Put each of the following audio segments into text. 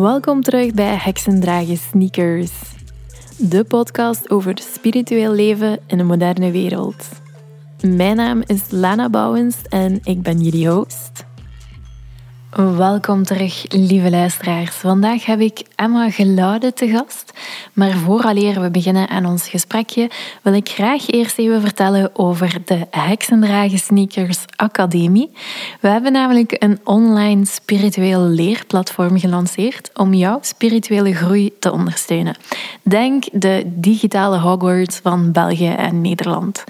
Welkom terug bij Heksendragen Sneakers, de podcast over spiritueel leven in een moderne wereld. Mijn naam is Lana Bouwens en ik ben jullie host. Welkom terug, lieve luisteraars. Vandaag heb ik Emma Geluiden te gast. Maar vooraleer we beginnen aan ons gesprekje, wil ik graag eerst even vertellen over de Heksendragen Sneakers Academie. We hebben namelijk een online spiritueel leerplatform gelanceerd om jouw spirituele groei te ondersteunen. Denk de digitale Hogwarts van België en Nederland.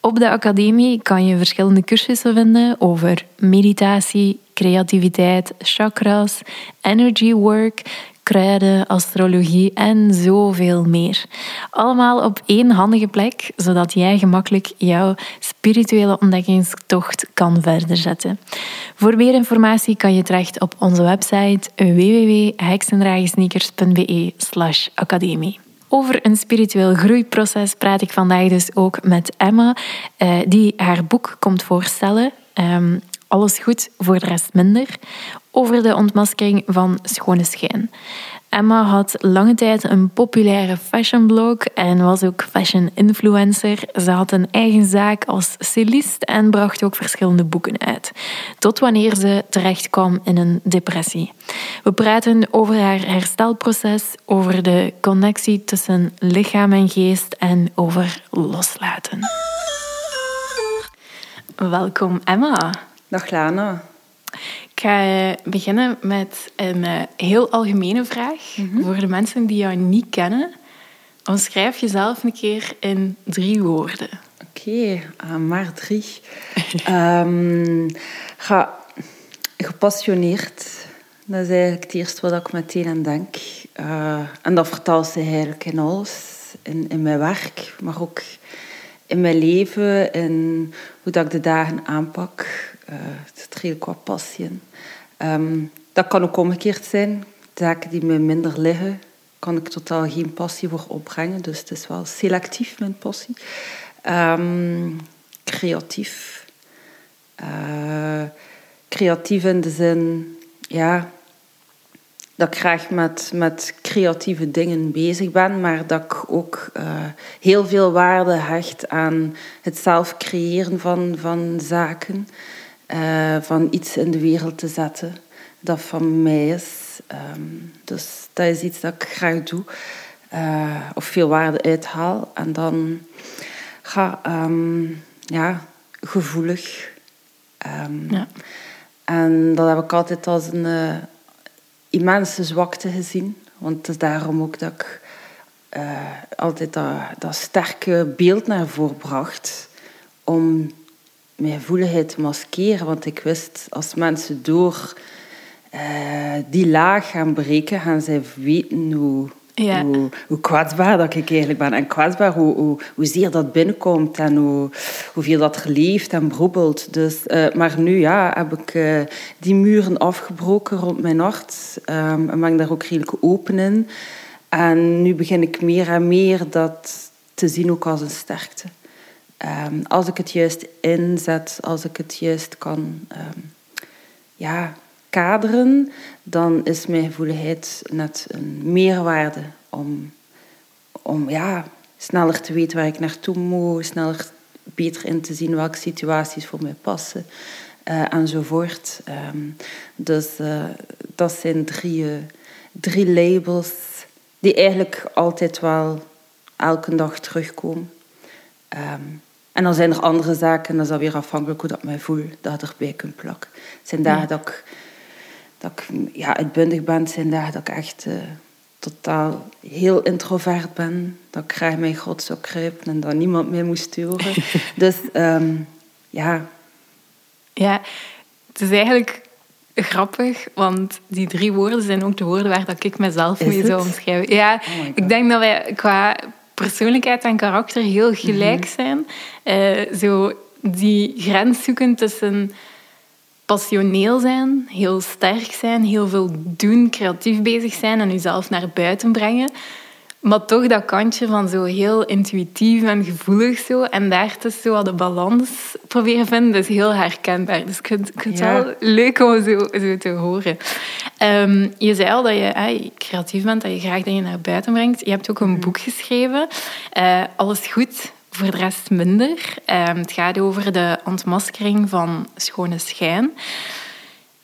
Op de academie kan je verschillende cursussen vinden over meditatie, creativiteit, chakras, energy work, kruiden, astrologie en zoveel meer. Allemaal op één handige plek, zodat jij gemakkelijk jouw spirituele ontdekkingstocht kan verder zetten. Voor meer informatie kan je terecht op onze website www.heksendragensneakers.be academie. Over een spiritueel groeiproces praat ik vandaag dus ook met Emma, eh, die haar boek komt voorstellen. Ehm, alles goed, voor de rest minder. Over de ontmaskering van schone schijn. Emma had lange tijd een populaire fashionblog en was ook fashion influencer. Ze had een eigen zaak als stylist en bracht ook verschillende boeken uit. Tot wanneer ze terecht kwam in een depressie. We praten over haar herstelproces, over de connectie tussen lichaam en geest en over loslaten. Welkom Emma. Dag Lana. Ik ga eh, beginnen met een eh, heel algemene vraag. Mhm. Voor de mensen die jou niet kennen, omschrijf jezelf een keer in drie woorden. Oké, eh, maar drie. um, ga, gepassioneerd. Dat is eigenlijk het eerste wat ik meteen aan denk. en dat vertaalt zich eigenlijk in alles. In, in mijn werk, maar ook in mijn leven. In hoe dat ik de dagen aanpak. Uh, het is heel qua passie. Um, dat kan ook omgekeerd zijn. Zaken die me minder liggen, kan ik totaal geen passie voor opbrengen. Dus het is wel selectief, mijn passie. Um, creatief. Uh, creatief in de zin, ja, dat ik graag met, met creatieve dingen bezig ben, maar dat ik ook uh, heel veel waarde hecht aan het zelf creëren van, van zaken. Uh, van iets in de wereld te zetten dat van mij is. Um, dus dat is iets dat ik graag doe. Uh, of veel waarde uithaal. En dan ga um, ja, gevoelig. Um, ja. En dat heb ik altijd als een uh, immense zwakte gezien. Want het is daarom ook dat ik uh, altijd dat, dat sterke beeld naar voren bracht. Om mijn gevoeligheid te maskeren. Want ik wist, als mensen door uh, die laag gaan breken, gaan zij weten hoe, ja. hoe, hoe, kwetsbaar dat ik eigenlijk ben. En kwetsbaar hoe, hoe, hoezeer dat binnenkomt en hoe, hoeveel dat geleefd en broebelt. Dus, uh, maar nu ja, heb ik uh, die muren afgebroken rond mijn hart. Um, en ben ik daar ook redelijk open in. En nu begin ik meer en meer dat te zien ook als een sterkte. Um, als ik het juist inzet, als ik het juist kan um, ja, kaderen, dan is mijn gevoeligheid net een meerwaarde om, om ja, sneller te weten waar ik naartoe moet, sneller beter in te zien welke situaties voor mij passen uh, enzovoort. Um, dus uh, dat zijn drie, drie labels die eigenlijk altijd wel elke dag terugkomen. Um, en dan zijn er andere zaken, dat is dan weer afhankelijk hoe dat mij voel, dat ik erbij kan plakken. Het zijn dagen dat ik, dat ik ja, uitbundig ben, het zijn dagen dat ik echt uh, totaal heel introvert ben. Dat ik graag mijn god zou kruipen en dat niemand meer moest sturen. dus um, ja. Ja, het is eigenlijk grappig, want die drie woorden zijn ook de woorden waar dat ik mezelf mee zou omschrijven. Ja, oh ik denk dat wij qua persoonlijkheid en karakter heel gelijk mhm. zijn. Uh, zo die grens zoeken tussen passioneel zijn, heel sterk zijn, heel veel doen, creatief bezig zijn en jezelf naar buiten brengen. Maar toch dat kantje van zo heel intuïtief en gevoelig zo. En daar dus zo de balans proberen vinden, dat is heel herkenbaar. Dus ik vind, ik vind het wel leuk om zo, zo te horen. Ehm, je zei al dat je creatief bent, dat je graag dingen naar buiten brengt. Je hebt ook een mhm. boek geschreven, uh, Alles Goed, voor de rest minder. Um, het gaat over de ontmaskering van schone schijn.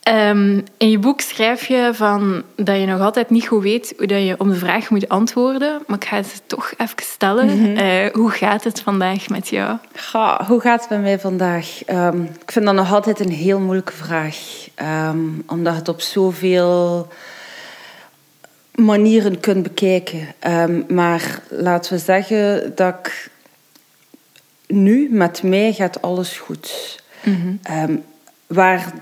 Um, in je boek schrijf je van dat je nog altijd niet goed weet hoe dat je op de vraag moet antwoorden. Maar ik ga het toch even stellen. Mhm. Eh, hoe gaat het vandaag met jou? Ja, hoe gaat het met mij vandaag? Um, ik vind dat nog altijd een heel moeilijke vraag. Um, omdat het op zoveel manieren kunt bekijken. maar laten we zeggen dat ik nu met mij gaat alles goed. Mm waar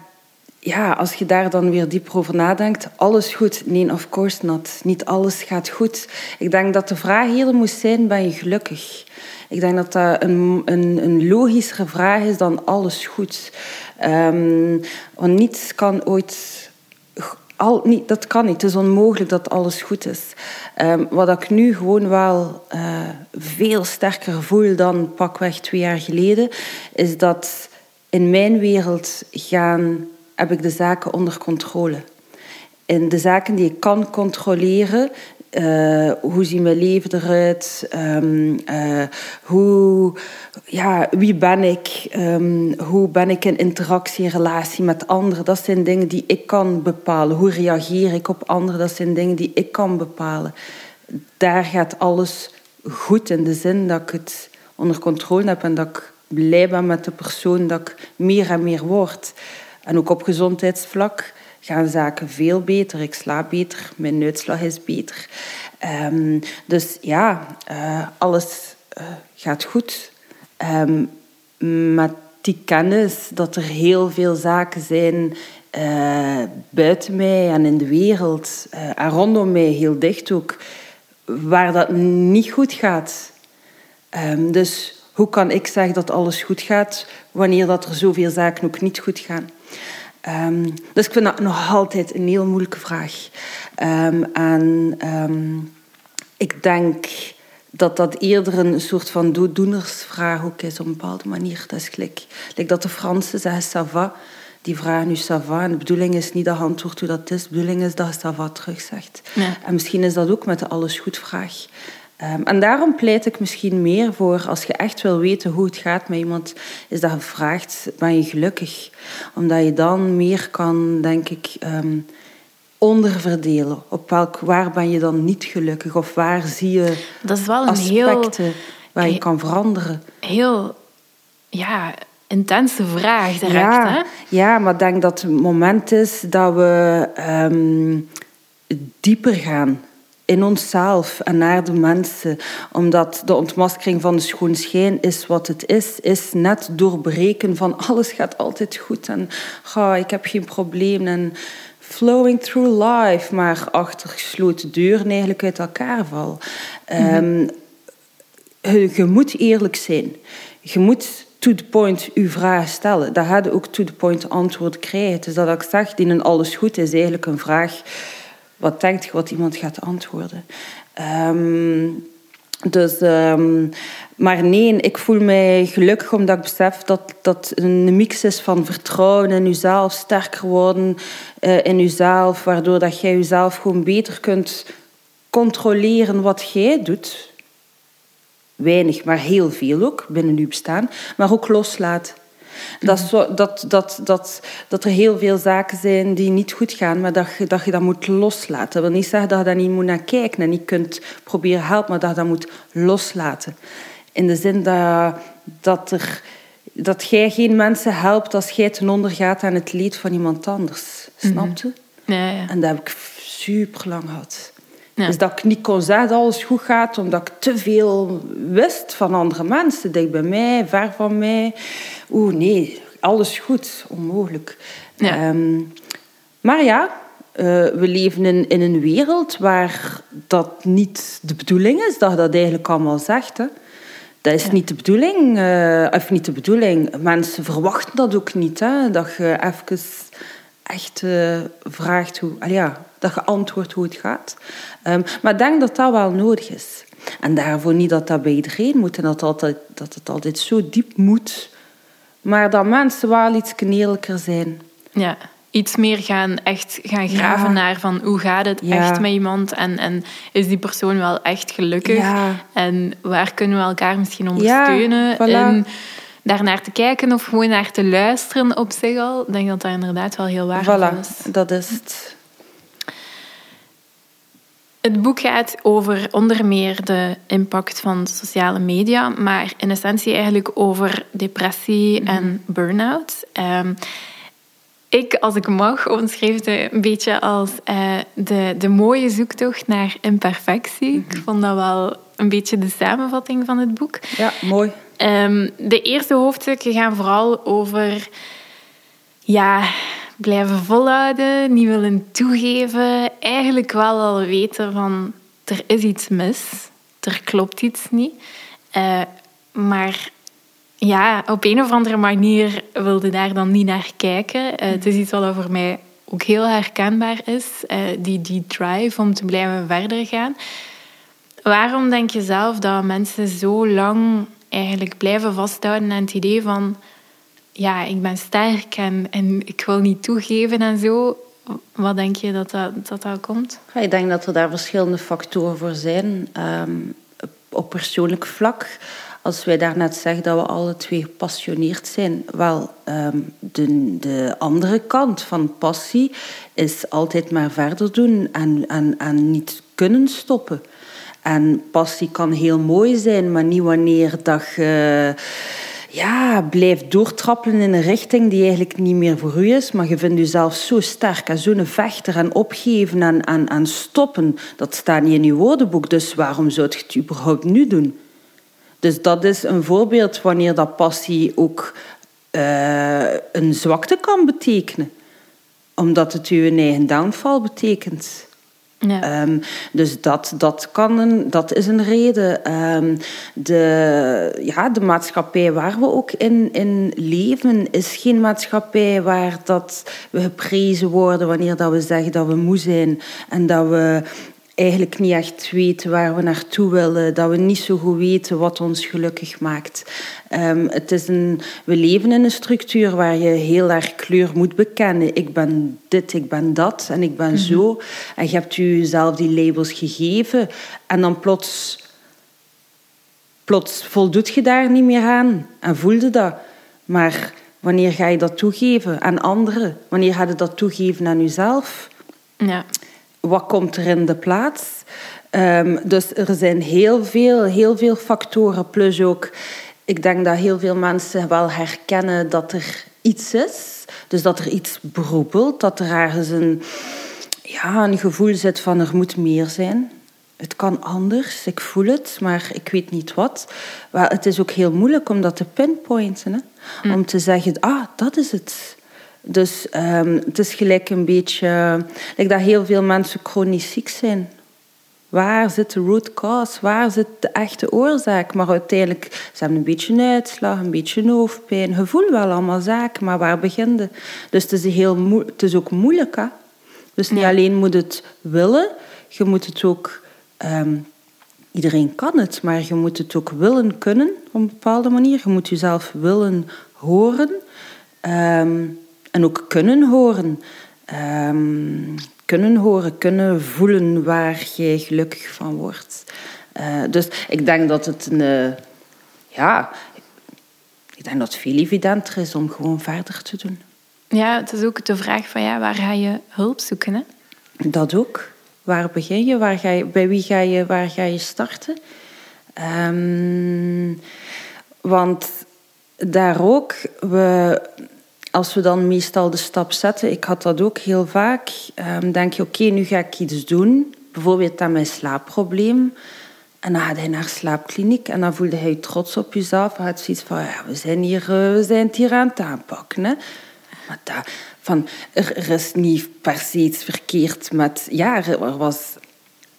ja, als je daar dan weer dieper over nadenkt, alles goed? Nee, of course not. Niet alles gaat goed. Ik denk dat de vraag hier moest zijn, ben je gelukkig? Ik denk dat dat een, een, een logischere vraag is dan alles goed. Um, want niets kan ooit... Al, niet, dat kan niet. Het is onmogelijk dat alles goed is. Um, wat ik nu gewoon wel uh, veel sterker voel dan pakweg twee jaar geleden, is dat in mijn wereld gaan heb ik de zaken onder controle. En de zaken die ik kan controleren, uh, hoe ziet mijn leven eruit? Um, uh, hoe, ja, wie ben ik? Um, hoe ben ik in interactie en relatie met anderen? Dat zijn dingen die ik kan bepalen. Hoe reageer ik op anderen? Dat zijn dingen die ik kan bepalen. Daar gaat alles goed in de zin dat ik het onder controle heb en dat ik blij ben met de persoon dat ik meer en meer word. En ook op gezondheidsvlak gaan zaken veel beter. Ik slaap beter, mijn uitslag is beter. Um, dus ja, uh, alles uh, gaat goed. Um, met die kennis dat er heel veel zaken zijn uh, buiten mij en in de wereld en rondom mij, heel dicht ook, waar dat niet goed gaat. Um, dus hoe kan ik zeggen dat alles goed gaat wanneer dat er zoveel zaken ook niet goed gaan? Um, dus ik vind dat nog altijd een heel moeilijke vraag. Um, en um, ik denk dat dat eerder een soort van dooddoenersvraag ook is op een bepaalde manier. Dat is gelijk, dat de Fransen zeggen ça va. Die vragen nu ça va. En de bedoeling is niet dat je antwoordt hoe dat is. De bedoeling is dat je ça va terugzegt. Ja. En misschien is dat ook met de alles goed vraag. Um, en daarom pleit ik misschien meer voor, als je echt wil weten hoe het gaat met iemand, is dat gevraagd, ben je gelukkig? Omdat je dan meer kan, denk ik, um, onderverdelen. Op welk, waar ben je dan niet gelukkig? Of waar zie je dat is wel een aspecten heel, waar je kan veranderen? Heel, ja, intense vraag direct, ja, hè? Ja, maar ik denk dat het moment is dat we um, dieper gaan in onszelf en naar de mensen. Omdat de ontmaskering van de schoon schijn is wat het is. Is net doorbreken van alles gaat altijd goed. En ga, ik heb geen probleem. En flowing through life. Maar achter gesloten deuren eigenlijk uit elkaar val. Mm je, moet eerlijk zijn. Je moet to the point uw vraag stellen. Dat hadden ook to the point antwoord krijgen. Dus dat ik zeg, die een alles goed is eigenlijk een vraag wat denkt je wat iemand gaat antwoorden? Um, dus, um, maar nee, ik voel mij gelukkig omdat ik besef dat dat een mix is van vertrouwen in jezelf, sterker worden uh, in jezelf, waardoor dat jij jezelf gewoon beter kunt controleren wat jij doet. Weinig, maar heel veel ook binnen je bestaan, maar ook loslaat. Dat, zo, dat, dat, dat, dat er heel veel zaken zijn die niet goed gaan, maar dat je dat, je dat moet loslaten. Dat wil niet zeggen dat je daar niet moet naar kijken en niet kunt proberen helpen, maar dat je dat moet loslaten. In de zin dat, dat, er, dat jij geen mensen helpt als jij ten onder gaat aan het leed van iemand anders. Snap je? Ja, ja. En dat heb ik super lang gehad. Ja. Dus dat ik niet kon zeggen dat alles goed gaat, omdat ik te veel wist van andere mensen. Dicht bij mij, ver van mij. Oeh, nee, alles goed. Onmogelijk. Ja. Um, maar ja, uh, we leven in, in een wereld waar dat niet de bedoeling is, dat je dat eigenlijk allemaal zegt. Hè. Dat is ja. niet de bedoeling. Uh, of niet de bedoeling. Mensen verwachten dat ook niet. Hè, dat je even echt uh, vraagt hoe, al ja, dat je antwoordt hoe het gaat. Um, maar ik denk dat dat wel nodig is. En daarvoor niet dat dat bij iedereen moet en dat, altijd, dat het altijd zo diep moet. Maar dat mensen wel iets eerlijker zijn. Ja, iets meer gaan, echt gaan graven naar van hoe gaat het echt met iemand en, en is die persoon wel echt gelukkig en waar kunnen we elkaar misschien ondersteunen en daarnaar te kijken of gewoon naar te luisteren op zich al. Ik denk dat dat inderdaad wel heel waardevol voilà, is. dat is het. Het boek gaat over onder meer de impact van sociale media, maar in essentie eigenlijk over depressie en mhm. burn-out. Um, ik, als ik mag, omschreef het een beetje als uh, de, de mooie zoektocht naar imperfectie. Ik mhm. vond dat wel een beetje de samenvatting van het boek. Ja, mooi. Um, de eerste hoofdstukken gaan vooral over ja, blijven volhouden, niet willen toegeven, eigenlijk wel al weten van er is iets mis, er klopt iets niet. Uh, maar ja, op een of andere manier wilde daar dan niet naar kijken. Uh, het is iets wat voor mij ook heel herkenbaar is, uh, die, die drive om te blijven verder gaan. Waarom denk je zelf dat mensen zo lang eigenlijk blijven vasthouden aan het idee van ja, ik ben sterk en, en ik wil niet toegeven en zo. Wat denk je dat dat, dat, komt? ik denk dat er daar verschillende factoren voor zijn. Um, op persoonlijk vlak als wij daarnet zeggen dat we alle twee gepassioneerd zijn, wel, ehm, de, de andere kant van passie is altijd maar verder doen en, en, en niet kunnen stoppen. En passie kan heel mooi zijn, maar niet wanneer dat je ja, blijft doortrappelen in een richting die eigenlijk niet meer voor u is. Maar je vindt jezelf zo sterk en zo'n vechter en opgeven en, en, en stoppen. Dat staat niet in je woordenboek, dus waarom zou je het überhaupt nu doen? Dus dat is een voorbeeld wanneer dat passie ook uh, een zwakte kan betekenen. Omdat het je eigen downfall betekent. Ja. Um, dus dat, dat, kan een, dat is een reden. Um, de, ja, de maatschappij waar we ook in, in leven is geen maatschappij waar dat we geprezen worden wanneer dat we zeggen dat we moe zijn en dat we eigenlijk niet echt weten waar we naartoe willen, dat we niet zo goed weten wat ons gelukkig maakt. Um, het is een, we leven in een structuur waar je heel erg kleur moet bekennen. Ik ben dit, ik ben dat en ik ben mhm. zo. En je hebt jezelf die labels gegeven en dan plots, plots voldoet je daar niet meer aan en voelde dat. Maar wanneer ga je dat toegeven aan anderen? Wanneer ga je dat toegeven aan jezelf? Ja wat komt er in de plaats? Um, dus er zijn heel veel, heel veel factoren. Plus ook, ik denk dat heel veel mensen wel herkennen dat er iets is. Dus dat er iets broebelt, dat er ergens een, ja, een gevoel zit van er moet meer zijn. Het kan anders, ik voel het, maar ik weet niet wat. Maar het is ook heel moeilijk om dat te pinpointen. Hè? Hm. Om te zeggen, ah, dat is het. Dus um, het is gelijk een beetje... Like dat heel veel mensen chronisch ziek zijn. Waar zit de root cause? Waar zit de echte oorzaak? Maar uiteindelijk, ze hebben een beetje een uitslag, een beetje hoofdpijn. Gevoel wel allemaal zaken, maar waar beginnen? Dus het is, heel het is ook moeilijk. Hè? Dus niet alleen moet het willen, je moet het ook... Um, iedereen kan het, maar je moet het ook willen kunnen op een bepaalde manier. Je moet jezelf willen horen. Um, en ook kunnen horen. Um, kunnen horen, kunnen voelen waar je gelukkig van wordt. Uh, dus ik denk dat het een... Uh, ja, ik denk dat het veel evidenter is om gewoon verder te doen. Ja, het is ook de vraag van ja, waar ga je hulp zoeken? Hè? Dat ook. Waar begin je? Waar ga je bij wie ga je, waar ga je starten? Um, want daar ook, we, als we dan meestal de stap zetten, ik had dat ook heel vaak, um, denk je, oké, nu ga ik iets doen. Bijvoorbeeld aan mijn slaapprobleem. En dan gaat hij naar slaapkliniek en dan voelde hij trots op jezelf. Hij had zoiets van, ja, we zijn, hier, eh, we zijn het hier aan het aanpakken. Hè. Maar dat, van, er, is niet per se iets verkeerd met... Ja, er was...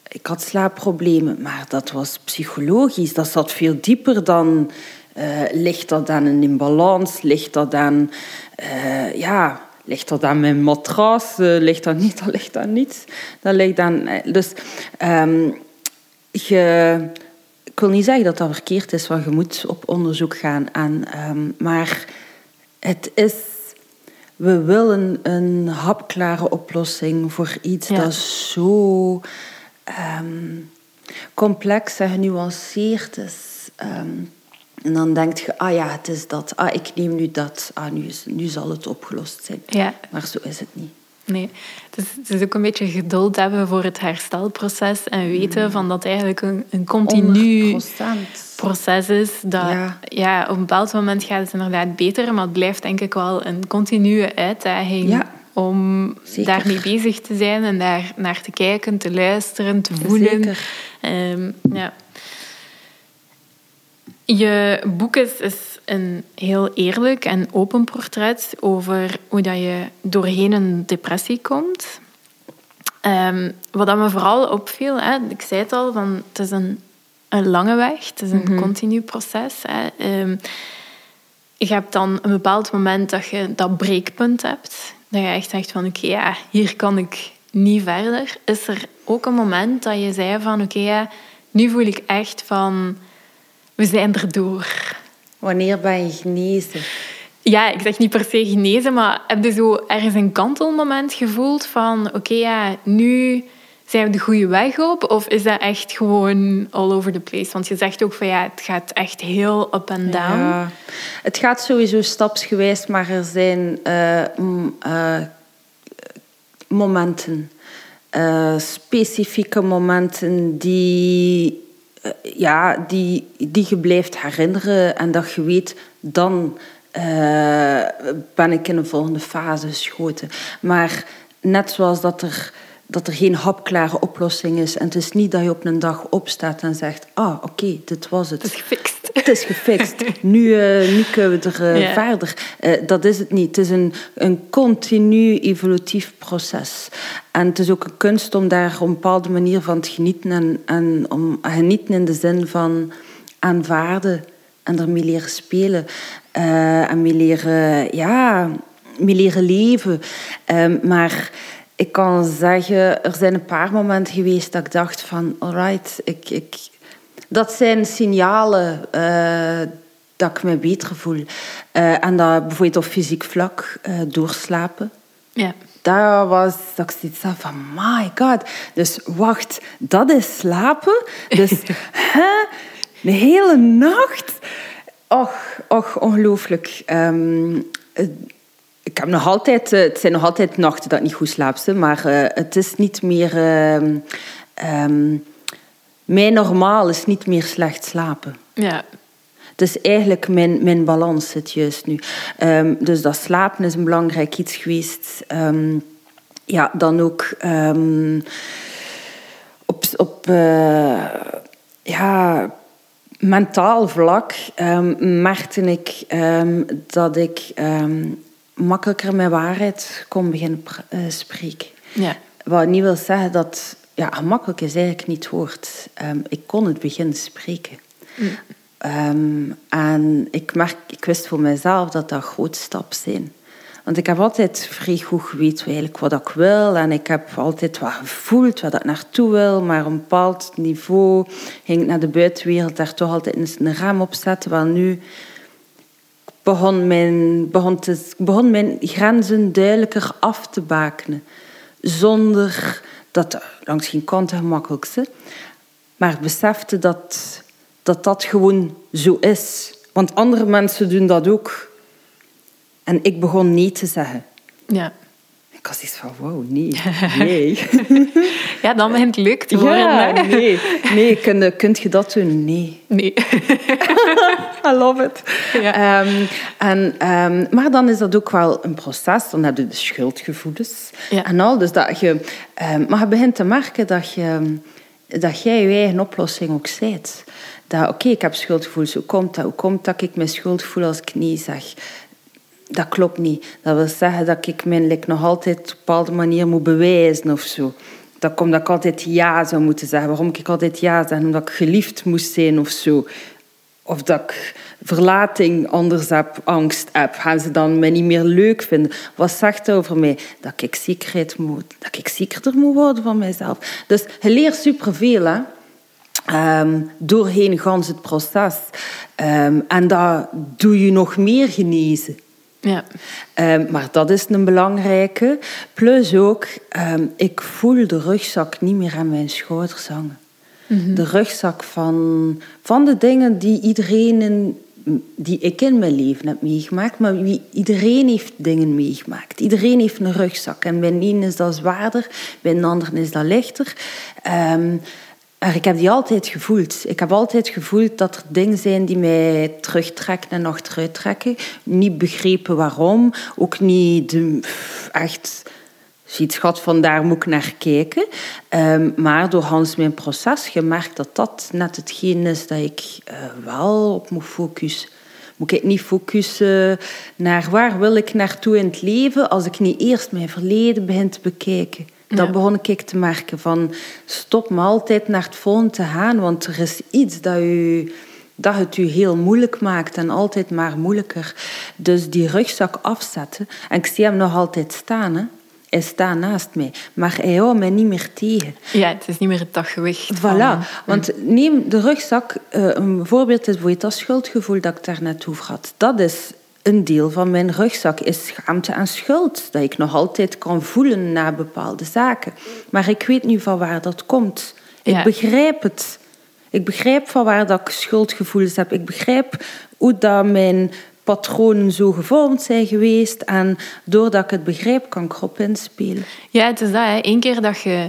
Ik had slaapproblemen, maar dat was psychologisch. Dat zat veel dieper dan ligt dat aan een imbalans? Ligt dat aan, uh, ja, ligt dat aan mijn matras? Uh, ligt dat niet? Dat ligt aan niets. Dat ligt aan... Dus um, je, ik wil niet zeggen dat dat verkeerd is, want je moet op onderzoek gaan. En, um, maar het is... We willen een hapklare oplossing voor iets dat zo um, complex en genuanceerd is. Um, en dan denk je, ah ja, het is dat. Ah, ik neem nu dat. Ah, nu, is, nu zal het opgelost zijn. Ja. Maar zo is het niet. Nee, het is, het is ook een beetje geduld hebben voor het herstelproces en weten mm. van dat het eigenlijk een, een continu 100%. proces is. Dat, ja. ja. op een bepaald moment gaat het inderdaad beter, maar het blijft denk ik wel een continue uitdaging. Ja. Om Zeker. daarmee bezig te zijn en daar naar te kijken, te luisteren, te voelen. Zeker. Um, ja. Je boek is, is een heel eerlijk en open portret over hoe dat je doorheen een depressie komt. Um, wat dat me vooral opviel, hè, ik zei het al, van, het is een, een lange weg, het is een mm continu proces. Hè. Um, je hebt dan een bepaald moment dat je dat breekpunt hebt. Dat je echt zegt van oké, ja, hier kan ik niet verder. Is er ook een moment dat je zei van oké, ja, nu voel ik echt van we zijn erdoor. Wanneer ben je genezen? Ja, ik zeg niet per se genezen, maar heb je zo ergens een kantelmoment gevoeld van oké, ja, nu zijn we de goede weg op? Of is dat echt gewoon all over the place? Want je zegt ook van ja, het gaat echt heel up en down. Ja, het gaat sowieso stapsgewijs, maar er zijn uh, momenten, uh, specifieke momenten die eh, ja, die, die je blijft herinneren en dat je weet, dan uh, ben ik in een volgende fase geschoten. Maar net zoals dat er, dat er geen hapklare oplossing is en het is niet dat je op een dag opstaat en zegt, ah, oké, dit was het. Het is gefixt. Het is gefixt. nu, uh, nu kunnen we er uh, verder. Uh, dat is het niet. Het is een, een continu evolutief proces. En het is ook een kunst om daar op een bepaalde manier van te genieten. En, en om genieten in de zin van aanvaarden en ermee leren spelen. en mee leren, ja, mee leren leven. Ehm, maar ik kan zeggen, er zijn een paar momenten geweest dat ik dacht van... Alright, ik, ik, dat zijn signalen uh, dat ik me beter voel. Uh, en dat bijvoorbeeld op fysiek vlak uh, doorslapen. Ja. Dat was dat ik zoiets van, my god. Dus wacht, dat is slapen? Dus hè, de hele nacht? Och, och ongelooflijk. Um, ik heb nog altijd, het zijn nog altijd nachten dat ik niet goed slaap, maar het is niet meer... Um, mijn normaal is niet meer slecht slapen. Ja. Dus eigenlijk mijn, mijn balans zit juist nu. Um, dus dat slapen is een belangrijk iets geweest. Um, ja, dan ook um, op, op uh, ja, mentaal vlak merkte ik dat ik makkelijker met waarheid kon beginnen uh, spreken. Ja. Wat niet wil zeggen dat ja, gemakkelijk is eigenlijk niet het woord. Um, ik kon het beginnen spreken. Mm. Um, en ik, merk, ik wist voor mezelf dat dat grote stap zijn. Want ik heb altijd vrij goed geweten eigenlijk wat ik wil. En ik heb altijd wat gevoeld, wat ik naartoe wil. Maar op een bepaald niveau ging ik naar de buitenwereld daar toch altijd een raam op zetten. Wel nu begon mijn, begon, te, begon mijn grenzen duidelijker af te bakenen. Zonder dat langs geen kant het gemakkelijkste. Maar besefte dat, dat dat gewoon zo is. Want andere mensen doen dat ook. En ik begon nee te zeggen. Ja. Ik was iets van, wow, nee, nee. ja, dan begint het leuk te worden. Ja, nee. Nee, kun, kunt je dat doen? Nee. Nee. I love it. Ja. Um, en, um, maar dan is dat ook wel een proces. Dan heb je de schuldgevoelens ja. en al. Dus dat je, um, maar je begint te merken dat, je, dat jij je eigen oplossing ook zijt. Dat, oké, ik heb schuldgevoelens. Hoe komt dat? Hoe komt dat ik me schuld voel als ik nee zeg? Dat klopt niet. Dat wil zeggen dat ik me nog altijd op een bepaalde manier moet bewijzen of zo. Dat komt dat ik altijd ja zou moeten zeggen. Waarom ik altijd ja zeg? Omdat ik geliefd moest zijn of zo. Of dat ik verlating anders heb, angst heb, gaan ze dan mij niet meer leuk vinden? Wat zegt dat over mij? Dat ik zekerheid moet, dat ik zekerder moet worden van mijzelf. Dus je leert superveel. Um, doorheen gans het proces. Um, en dat doe je nog meer genezen. Ja. Um, maar dat is een belangrijke. Plus ook, ik voel de rugzak niet meer aan mijn schouders hangen. Mm De rugzak van, van de dingen die iedereen in, die ik in mijn leven heb meegemaakt, maar wie, iedereen heeft dingen meegemaakt. Iedereen heeft een rugzak. En bij een is dat zwaarder, bij de ander is dat lichter. Um, ik heb die altijd gevoeld. Ik heb altijd gevoeld dat er dingen zijn die mij terugtrekken en achteruit trekken. Niet begrepen waarom. Ook niet de, echt zoiets gehad van daar moet ik naar kijken. Um, maar door Hans mijn proces gemerkt dat dat net hetgeen is dat ik uh, wel op moet focussen. Moet ik niet focussen naar waar wil ik naartoe in het leven als ik niet eerst mijn verleden begin te bekijken. Dat begon ik te merken van stop me altijd naar het volgende te gaan, want er is iets dat, u, dat het u heel moeilijk maakt en altijd maar moeilijker. Dus die rugzak afzetten. En ik zie hem nog altijd staan. Hè. Hij staat naast mij, maar hij houdt mij niet meer tegen. Ja, het is niet meer het daggewicht. Voilà, want neem de rugzak, uh, een voorbeeld is dat schuldgevoel dat ik daar net over had. Dat is een deel van mijn rugzak is schaamte en schuld. Dat ik nog altijd kan voelen na bepaalde zaken. Maar ik weet nu van waar dat komt. Ik begrijp het. Ik begrijp van waar dat ik schuldgevoelens heb. Ik begrijp hoe dat mijn patronen zo gevormd zijn geweest. En doordat ik het begrijp, kan ik erop inspelen. Ja, het is dat. Hè. Eén keer dat je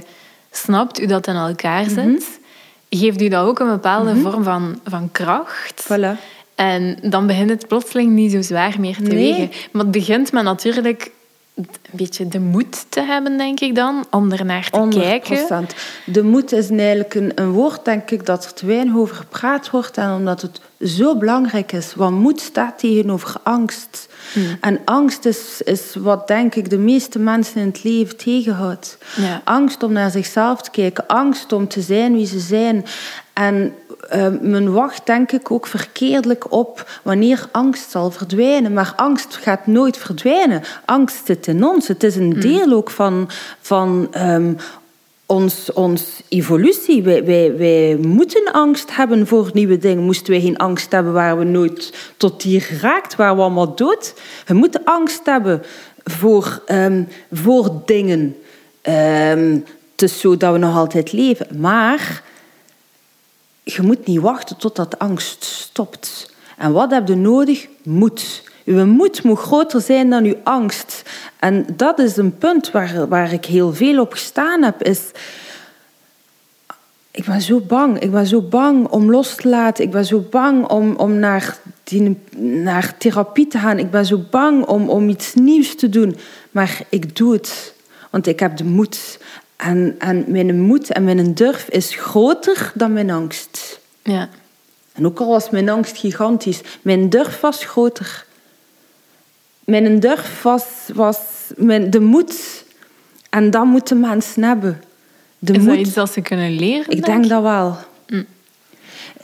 snapt hoe dat in elkaar zit, mm geeft u dat ook een bepaalde mhm. vorm van, van kracht. Voilà. En dan begint het plotseling niet zo zwaar meer te wegen. Maar het begint met natuurlijk een beetje de moed te hebben, denk ik dan, om er naar te 100%. kijken. De moed is eigenlijk een, een, woord, denk ik, dat er te weinig over gepraat wordt. En omdat het zo belangrijk is. Want moed staat tegenover angst. Hmm. En angst is, is wat, denk ik, de meeste mensen in het leven tegenhoudt. Ja. Angst om naar zichzelf te kijken. Angst om te zijn wie ze zijn. En uh, men wacht denk ik ook verkeerdelijk op wanneer angst zal verdwijnen. Maar angst gaat nooit verdwijnen. Angst zit in ons. Het is een hmm. deel ook van, van um, ons, ons evolutie. Wij, wij, wij moeten angst hebben voor nieuwe dingen. Moesten wij geen angst hebben, waar we nooit tot hier geraakt, waar we allemaal dood. We moeten angst hebben voor, um, voor dingen. Um, zo dat we nog altijd leven. Maar je moet niet wachten totdat angst stopt. En wat heb je nodig? Moed. Uw moed moet groter zijn dan uw angst. En dat is een punt waar, waar ik heel veel op gestaan heb. Is, ik ben zo bang. Ik ben zo bang om los te laten. Ik ben zo bang om, om naar, die, naar therapie te gaan. Ik ben zo bang om, om iets nieuws te doen. Maar ik doe het. Want ik heb de moed. En, en mijn moed en mijn durf is groter dan mijn angst. Ja. En ook al was mijn angst gigantisch, mijn durf was groter. Mijn durf was, was mijn, de moed. En dat moeten mensen hebben. De is moed. dat iets dat ze kunnen leren? Ik denk, dat wel. Mm.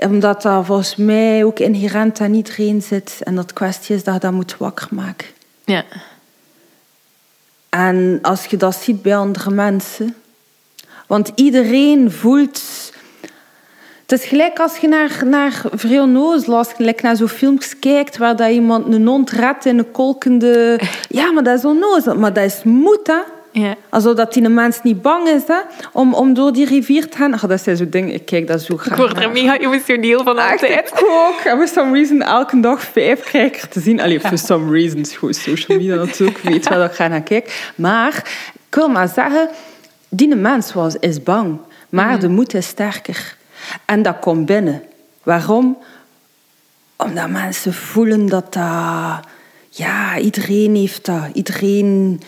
Omdat dat volgens mij ook inherent aan iedereen zit. En dat kwestie is dat je dat moet wakker maken. Ja. En als je dat ziet bij andere mensen, want iedereen voelt. Het is gelijk als je naar, naar Vrionozel, als je naar zo'n films kijkt waar dat iemand een hond redt in een kolkende... Ja, maar dat is onnozel. Maar dat is moed, hè. Ja. Alsof dat die mens niet bang is hè, om, om door die rivier te gaan. Ach, dat zijn zo dingen, ik kijk dat zo graag Ik word er mega emotioneel van altijd. Ik ook. En for some reason elke dag vijf kijkers te zien. Allee, for some reasons, gewoon social media natuurlijk. Weet waar ik ga naar kijken. Maar ik wil maar zeggen, die mens was, is bang, maar mhm. de moed is sterker. En dat komt binnen. Waarom? Omdat mensen voelen dat dat... Ja, iedereen heeft dat. Iedereen,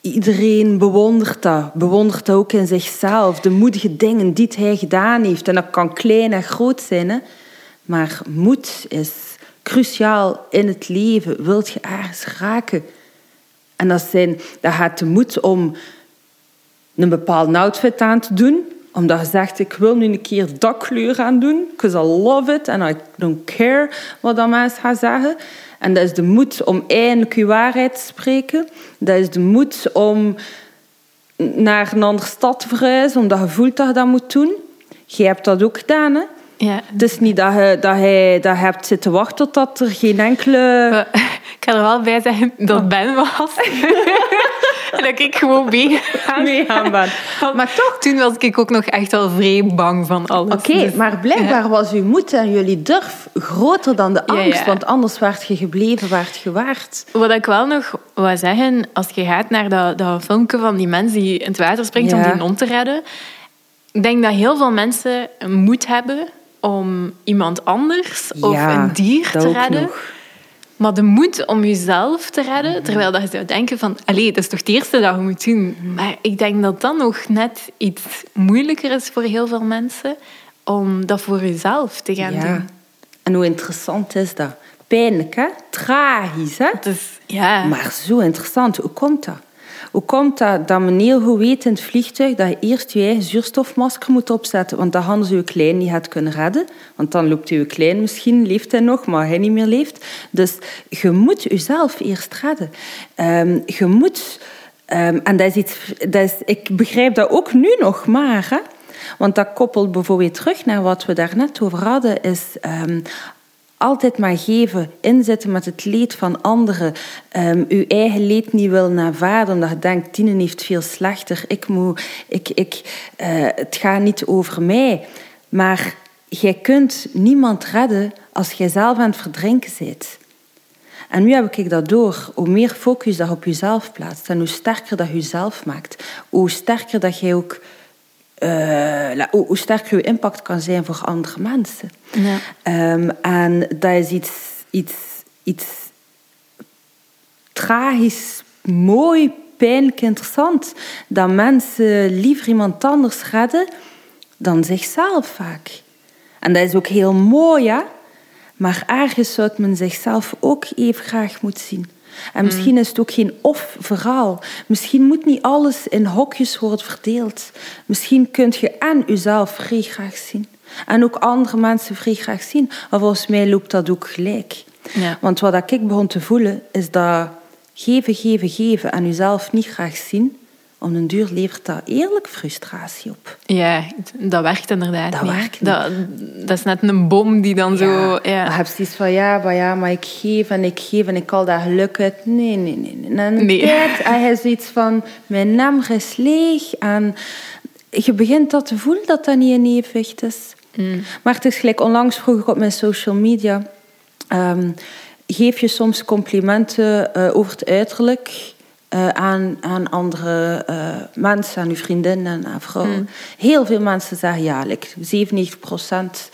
iedereen bewondert dat. Bewondert dat ook in zichzelf. De moedige dingen die hij gedaan heeft. En dat kan klein en groot zijn. Hè? Maar moed is cruciaal in het leven. Wilt je ergens raken? En dat, zijn, dat gaat de moed om een bepaald outfit aan te doen. Omdat je zegt, ik wil nu een keer dat kleur gaan doen. Because I love it and I don't care wat dat mensen gaan zeggen. En dat is de moed om eindelijk je waarheid te spreken. Dat is de moed om naar een andere stad te verhuizen, omdat je voelt dat je dat moet doen. Je hebt dat ook gedaan, hè? Ja. Het is niet dat je, dat, je, dat je hebt zitten wachten tot er geen enkele... Ik kan er wel bij zeggen dat Ben was. dat ik gewoon meegaan Meegaan ben. Maar toch, toen was ik ook nog echt wel vrij bang van alles. Oké, Dus- maar blijkbaar was uw moed en jullie durf groter dan de angst, ja. want anders werd je gebleven, werd je waard. Wat ik wel nog wou zeggen, als je gaat naar dat, dat filmpje van die mens die in het water springt om die hond te redden. Ik denk dat heel veel mensen moed hebben om iemand anders of een dier te redden. nog. Maar de moed om jezelf te redden, terwijl dat je zou denken van... Allee, dat is toch het eerste dat je moet doen. Maar ik denk dat dat nog net iets moeilijker is voor heel veel mensen... om dat voor jezelf te gaan Ja. doen. En hoe interessant is dat? Pijnlijk, hè? Tragisch, hè? Dus ja... Maar zo interessant. Hoe komt dat? Hoe komt dat dat men heel goed weet in het vliegtuig dat je eerst je eigen zuurstofmasker moet opzetten? Want dat hadden ze je klein niet had kunnen redden. Want dan loopt je klein misschien, leeft hij nog, maar hij niet meer leeft. Dus je moet jezelf eerst redden. Ehm, je moet... ehm, en dat is iets... Dat is, ik begrijp dat ook nu nog maar, hè? Want dat koppelt bijvoorbeeld terug naar wat we daarnet over hadden, is ehm, altijd maar geven, inzetten met het leed van anderen, ehm, uw eigen leed niet willen aanvaarden, omdat je denkt, Tine heeft veel slechter, ik moet, ik, ik, eh, het gaat niet over mij. Maar jij kunt niemand redden als jij zelf aan het verdrinken bent. En nu heb ik dat door. Hoe meer focus dat je op jezelf plaatst en hoe sterker dat je jezelf maakt, hoe sterker dat jij ook eh, hoe, sterker je impact kan zijn voor andere mensen. Ja. Ehm, en dat is iets, iets, iets tragisch, mooi, pijnlijk interessant. Dat mensen liever iemand anders redden dan zichzelf vaak. En dat is ook heel mooi, ja. Maar ergens zou men zichzelf ook even graag moeten zien. En misschien is het ook geen of-verhaal. Misschien moet niet alles in hokjes worden verdeeld. Misschien kunt je en jezelf vrij graag zien. En ook andere mensen vrij graag zien. Maar volgens mij loopt dat ook gelijk. Ja. Want wat ik begon te voelen, is dat geven, geven, geven en jezelf niet graag zien, om een duur levert dat eerlijk frustratie op. Ja, dat werkt inderdaad Dat niet. werkt Dat, dat is net een bom die dan zo... Maar Ja. hebt zoiets van, ja, maar ja, maar ik geef en ik geef en ik al dat geluk uit. Nee, nee, nee. nee. En een Nee. tijd, en je zoiets van, mijn naam is leeg. En je begint dat te voelen dat dat niet in evenwicht is. Mm. Maar het is gelijk, onlangs vroeg ik op mijn social media... ehm, geef je soms complimenten eh, over het uiterlijk... eh, aan, aan andere eh, mensen, aan uw vriendin en aan vrouwen. Heel veel mensen zeggen ja, like 97 procent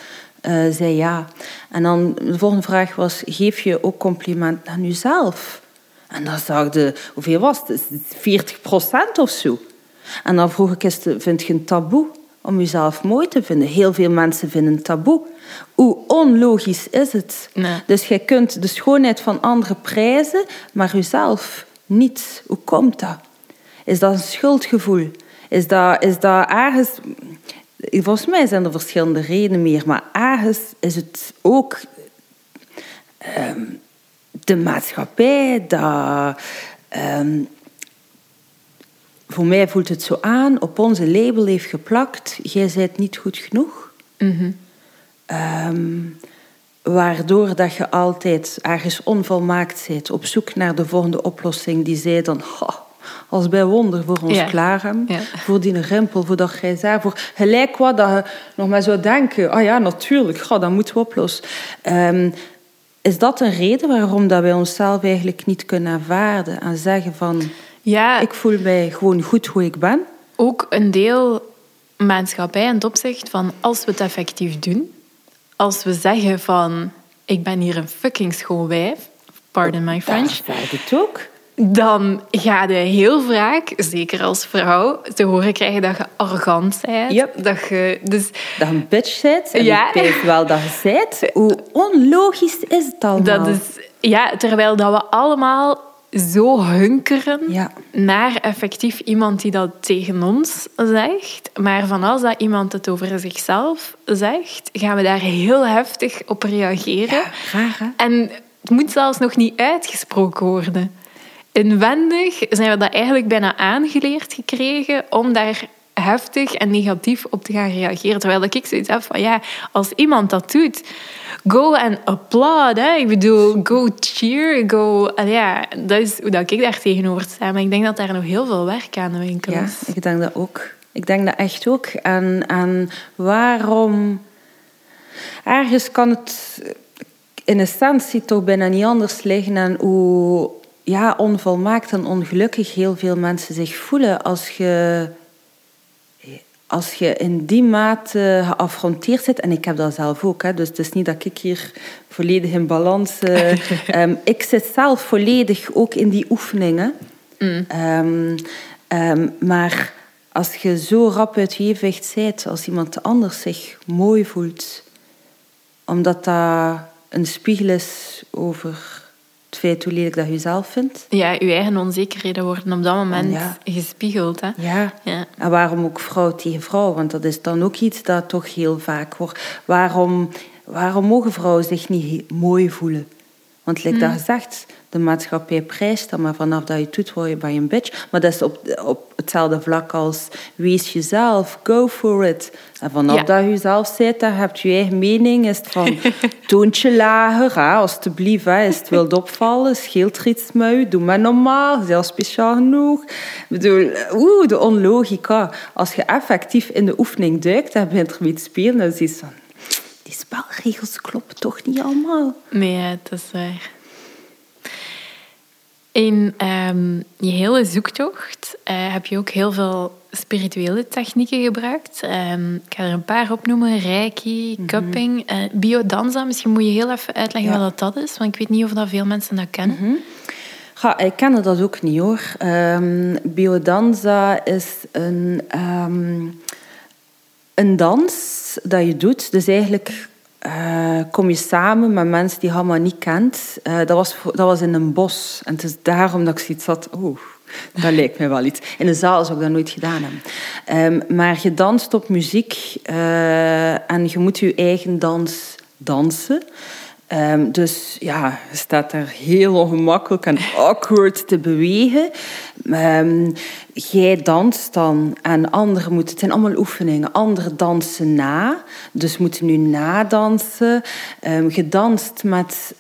zei ja. En dan de volgende vraag was, geef je ook complimenten aan jezelf? En dan zag de, hoeveel was het? 40 procent of zo. En dan vroeg ik, het, vind je een taboe om jezelf mooi te vinden? Heel veel mensen vinden een taboe. Hoe onlogisch is het? Nee. Dus je kunt de schoonheid van anderen prijzen, maar jezelf niet. Hoe komt dat? Is dat een schuldgevoel? Is dat, is dat ergens... Volgens mij zijn er verschillende redenen meer, maar ergens is het ook ehm, de maatschappij dat... ehm, voor mij voelt het zo aan, op onze label heeft geplakt, jij bent niet goed genoeg. Mhm. Ehm, waardoor dat je altijd ergens onvolmaakt bent, op zoek naar de volgende oplossing die zij dan als bij wonder voor ons Ja. klaar hebben. Ja. Voor die rimpel, voor dat voor gelijk wat dat je nog maar zou denken, ah ja, natuurlijk, ga, dat moeten we oplossen. Ehm, is dat een reden waarom dat wij onszelf eigenlijk niet kunnen aanvaarden en zeggen van, Ja, ik voel mij gewoon goed hoe ik ben? ook een deel maatschappij in het opzicht van als we het effectief doen, als we zeggen van ik ben hier een fucking schoon wijf, pardon my French, zei het ook. dan ga je heel vaak, zeker als vrouw, te horen krijgen dat je arrogant bent. Yep. Dat je, dus dat je een bitch bent. En Ja. ik weet wel dat je bent. Hoe onlogisch is het allemaal? dat is, ja, terwijl dat we allemaal zo hunkeren Ja. naar effectief iemand die dat tegen ons zegt. Maar van als dat iemand het over zichzelf zegt, gaan we daar heel heftig op reageren. Raar, hè? En het moet zelfs nog niet uitgesproken worden. Inwendig zijn we dat eigenlijk bijna aangeleerd gekregen om daar heftig en negatief op te gaan reageren. Terwijl ik zoiets heb van, ja, als iemand dat doet, go en applaud. Hè? Ik bedoel, go cheer, go... Ja, dat is hoe dat ik daar tegenover sta. Maar ik denk dat daar nog heel veel werk aan de winkel Ja, is. ik denk dat ook. Ik denk dat echt ook. En, en waarom... Ergens kan het in essentie toch bijna niet anders liggen en hoe ja, onvolmaakt en ongelukkig heel veel mensen zich voelen als je, als je in die mate geaffronteerd zit. En ik heb dat zelf ook, hè, dus het is niet dat ik hier volledig in balans... eh, ehm, ik zit zelf volledig ook in die oefeningen. Ehm, ehm, maar als je zo rap uit je evenwicht bent, als iemand anders zich mooi voelt, omdat dat een spiegel is over het feit hoe lelijk dat je jezelf vindt. Ja, je eigen onzekerheden worden op dat moment Ja. gespiegeld. Hè? Ja. Ja. En waarom ook vrouw tegen vrouw? Want dat is dan ook iets dat toch heel vaak wordt. Waarom, waarom mogen vrouwen zich niet mooi voelen? Want, like dat gezegd, de maatschappij prijst dat, maar vanaf dat je het doet, word je bij een bitch. Maar dat is op, op hetzelfde vlak als wees jezelf, go for it. En vanaf Ja. dat je jezelf bent, dan heb je je eigen mening. Is het van, toontje lager, hè, alstublieft. Hè, is het wilt opvallen, scheelt er iets met u, doe maar normaal, zelfs speciaal genoeg. Ik bedoel, oeh, de onlogica. Als je effectief in de oefening duikt en begint ermee te spelen, dan van, die spelregels kloppen toch niet allemaal. Nee, dat is waar. In ehm, je hele zoektocht eh, heb je ook heel veel spirituele technieken gebruikt. Ehm, ik ga er een paar opnoemen. Reiki, cupping, eh, biodanza. Misschien moet je heel even uitleggen Ja. wat dat is. Want ik weet niet of dat veel mensen dat kennen. Ga, ik kende dat ook niet hoor. Ehm, biodanza is een, een dans dat je doet. Dus eigenlijk eh, kom je samen met mensen die je allemaal niet kent. Eh, dat, was, dat was in een bos. En het is daarom dat ik zoiets had... Oeh, dat lijkt me wel iets. In een zaal zou ik dat nooit gedaan hebben. Ehm, maar je danst op muziek eh, en je moet je eigen dans dansen. Ehm, dus ja, je staat daar heel ongemakkelijk en awkward te bewegen. Ehm, jij danst dan en anderen moeten... Het zijn allemaal oefeningen. Anderen dansen na, dus moeten nu nadansen. Ehm, je danst met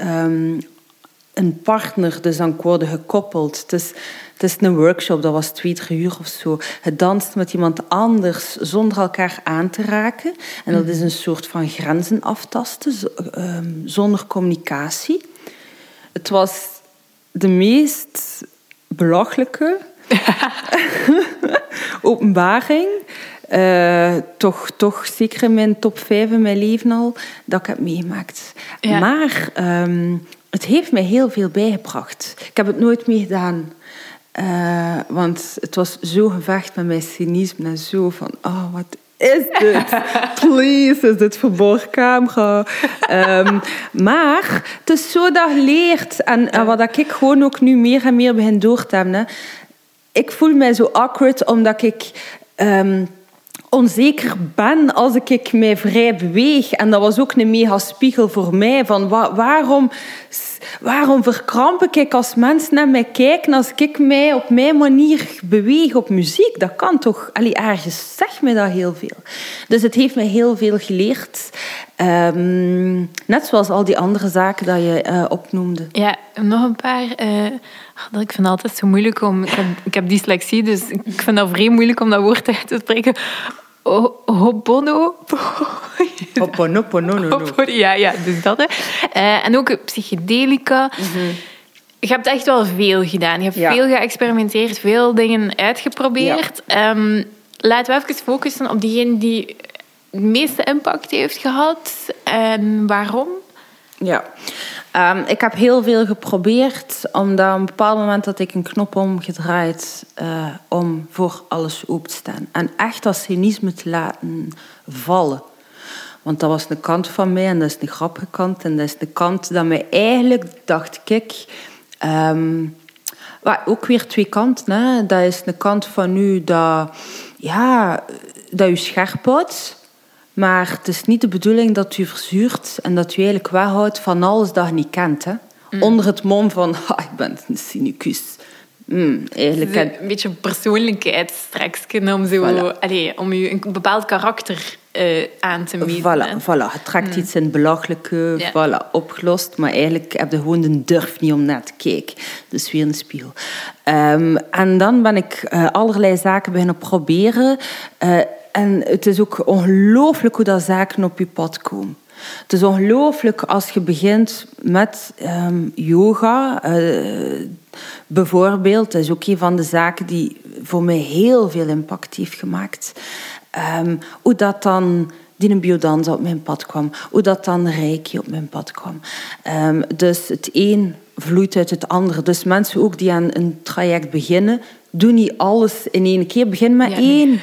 een partner, dus dan worden gekoppeld. Is, het is een workshop, dat was twee, drie uur of zo. Je danst met iemand anders zonder elkaar aan te raken. En dat is een soort van grenzen aftasten, ehm, zonder communicatie. Het was de meest belachelijke openbaring. Eh, toch, toch zeker in mijn top 5 in mijn leven al, dat ik heb meegemaakt. Ja. Maar ehm, het heeft mij heel veel bijgebracht. Ik heb het nooit meer gedaan. Eh, want het was zo gevecht met mijn cynisme en zo van, oh, wat is dit? Please, is dit verborgen camera? Ehm, maar het is zo dat je leert. En, en wat ik gewoon ook nu meer en meer begin door te hebben. hè. Ik voel mij zo awkward omdat ik... ehm, onzeker ben als ik ik mij vrij beweeg. En dat was ook een mega spiegel voor mij. Van wa- waarom, waarom verkramp ik als mensen naar mij kijken als ik mij op mijn manier beweeg op muziek? Dat kan toch... Allee, ergens zegt mij dat heel veel. Dus het heeft mij heel veel geleerd. Ehm, net zoals al die andere zaken dat je eh, opnoemde. Ja, nog een paar. dat ik vind het altijd zo moeilijk om... Ik heb, ik heb dyslexie, dus ik vind dat vrij moeilijk om dat woord uit te spreken. Hobono... Ja, ja, dus dat. Hè. Eh, en ook psychedelica. Je hebt echt wel veel gedaan. Je hebt Ja. veel geëxperimenteerd, veel dingen uitgeprobeerd. Ehm, laten we even focussen op diegene die het meeste impact heeft gehad. En waarom? Ja, Ehm, ik heb heel veel geprobeerd, omdat op een bepaald moment had ik een knop omgedraaid eh, om voor alles open te staan. En echt dat cynisme te laten vallen. Want dat was een kant van mij en dat is een grappige kant. En dat is de kant dat mij eigenlijk, dacht ik, ehm, ook weer twee kanten. Hè. Dat is een kant van u dat, ja, dat u scherp houdt. Maar het is niet de bedoeling dat u verzuurt en dat u eigenlijk weghoudt van alles dat je niet kent. Hè. Mm. Onder het mom van, ah, ik ben een cynicus. Mm, eigenlijk een beetje persoonlijkheidstrekje om, zo, voilà. allez, om je een bepaald karakter uh, aan te meten. Voilà, voilà. je trekt mm. iets in het belachelijke, voilà, opgelost. Maar eigenlijk heb je gewoon de durf niet om naar te kijken. Dus weer een spiegel. Um, en dan ben ik uh, allerlei zaken beginnen proberen. Uh, en het is ook ongelooflijk hoe dat zaken op je pad komen. Het is ongelooflijk als je begint met um, yoga. Uh, bijvoorbeeld, dat is ook een van de zaken die voor mij heel veel impact heeft gemaakt. Um, hoe dat dan die een biodans op mijn pad kwam. Hoe dat dan reiki op mijn pad kwam. Um, dus het een vloeit uit het andere. Dus mensen ook die aan een traject beginnen, doen niet alles in één keer. Begin met één.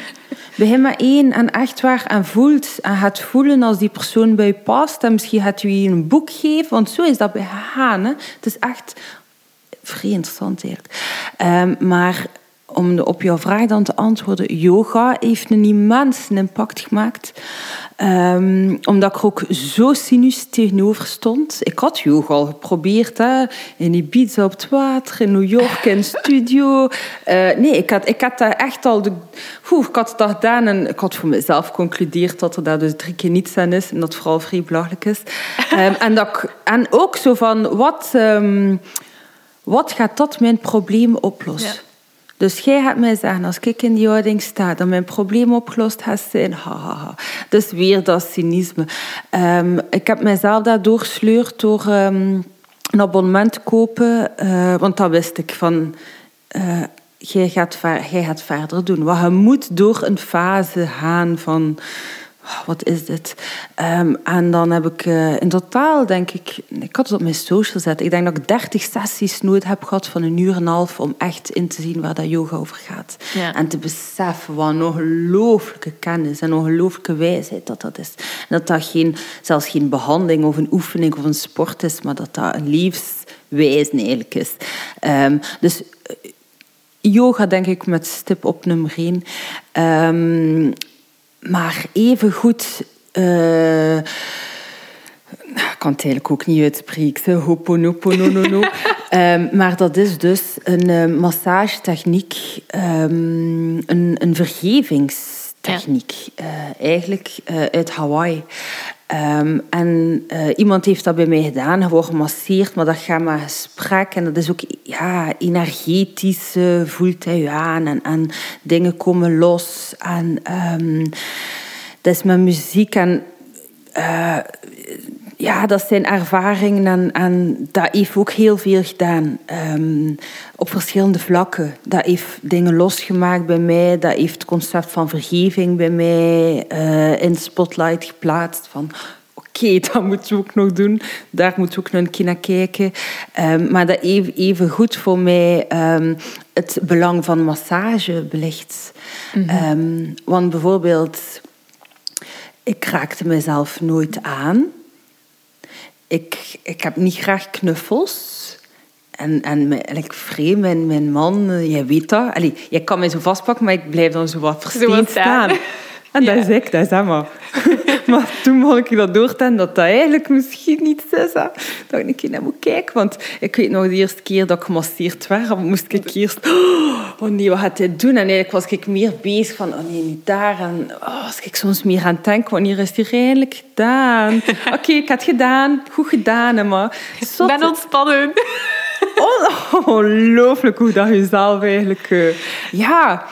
Begin met één en echt waar en voelt. En gaat voelen als die persoon bij je past. En misschien gaat u je een boek geven, want zo is dat bij gaan. Hè. Het is echt vrij interessant eigenlijk. Um, maar om op jouw vraag dan te antwoorden, yoga heeft een immense impact gemaakt. Um, omdat ik er ook zo cynisch tegenover stond. Ik had yoga al geprobeerd, hè, in Ibiza op het water, in New York in studio. Uh, nee, ik had, ik had daar echt al... De, oef, ik had dat gedaan en ik had voor mezelf geconcludeerd dat er daar dus drie keer niets aan is en dat vooral vrij belachelijk is. Um, en, dat, en ook zo van, wat, um, wat gaat dat mijn probleem oplossen? Ja. Dus jij gaat mij zeggen, als ik in die houding sta, dat mijn probleem opgelost gaat zijn. Ha, ha, ha. Dus weer dat cynisme. Um, ik heb mijzelf daar doorsleurd door um, een abonnement kopen. Uh, want dat wist ik van... Uh, jij, gaat, jij gaat verder doen. Wat je moet door een fase gaan van wat is dit? Um, en dan heb ik uh, in totaal, denk ik, ik had het op mijn social gezet. Ik denk dat ik 30 sessies nodig heb gehad van een uur en een half om echt in te zien waar dat yoga over gaat. Ja. En te beseffen wat een ongelooflijke kennis en ongelooflijke wijsheid dat dat is. En dat dat geen, zelfs geen behandeling of een oefening of een sport is, maar dat dat een levenswijze eigenlijk is. Um, dus eh, yoga denk ik met stip op nummer 1. Um, maar even goed. Uh, ik kan het eigenlijk ook niet uitspreken. Hoponopononono. um, maar dat is dus een uh, massagetechniek, um, een, een vergevingstechniek. Ja. Uh, eigenlijk uit Hawaii. Um, en uh, iemand heeft dat bij mij gedaan, gewoon gemasseerd, maar dat gaat maar gesprek. En dat is ook ja, energetisch, voelt hij je aan en, en, dingen komen los. En um, dat is met muziek en uh, ja, dat zijn ervaringen en, en dat heeft ook heel veel gedaan. Um, op verschillende vlakken. Dat heeft dingen losgemaakt bij mij. Dat heeft het concept van vergeving bij mij uh, in spotlight geplaatst. Van oké, okay, dat moeten we ook nog doen. Daar moeten we ook nog een keer naar kijken. Um, maar dat even, even goed voor mij um, het belang van massage belicht. Mm -hmm. want bijvoorbeeld, ik raakte mezelf nooit aan ik, ik heb niet graag knuffels. En, en like, vreemd, mijn, mijn man, eh, jij weet dat. Allee, jij kan mij zo vastpakken, maar ik blijf dan zo wat versteend staan. En dat is ik, dat is helemaal. maar toen mocht ik dat doorten dat dat eigenlijk misschien niet is. Hè. Dat ik een keer naar moet kijken. Want ik weet nog de eerste keer dat ik gemasseerd werd, moest ik eerst... Oh nee, wat gaat hij doen? En eigenlijk was ik meer bezig van... Oh nee, niet daar. En oh, als ik soms meer aan denk, wanneer is het eindelijk gedaan? Oké, ik had het gedaan. Goed gedaan, maar... Ik ben ontspannen. Ongelooflijk hoe dat je zelf eigenlijk... Uh, ja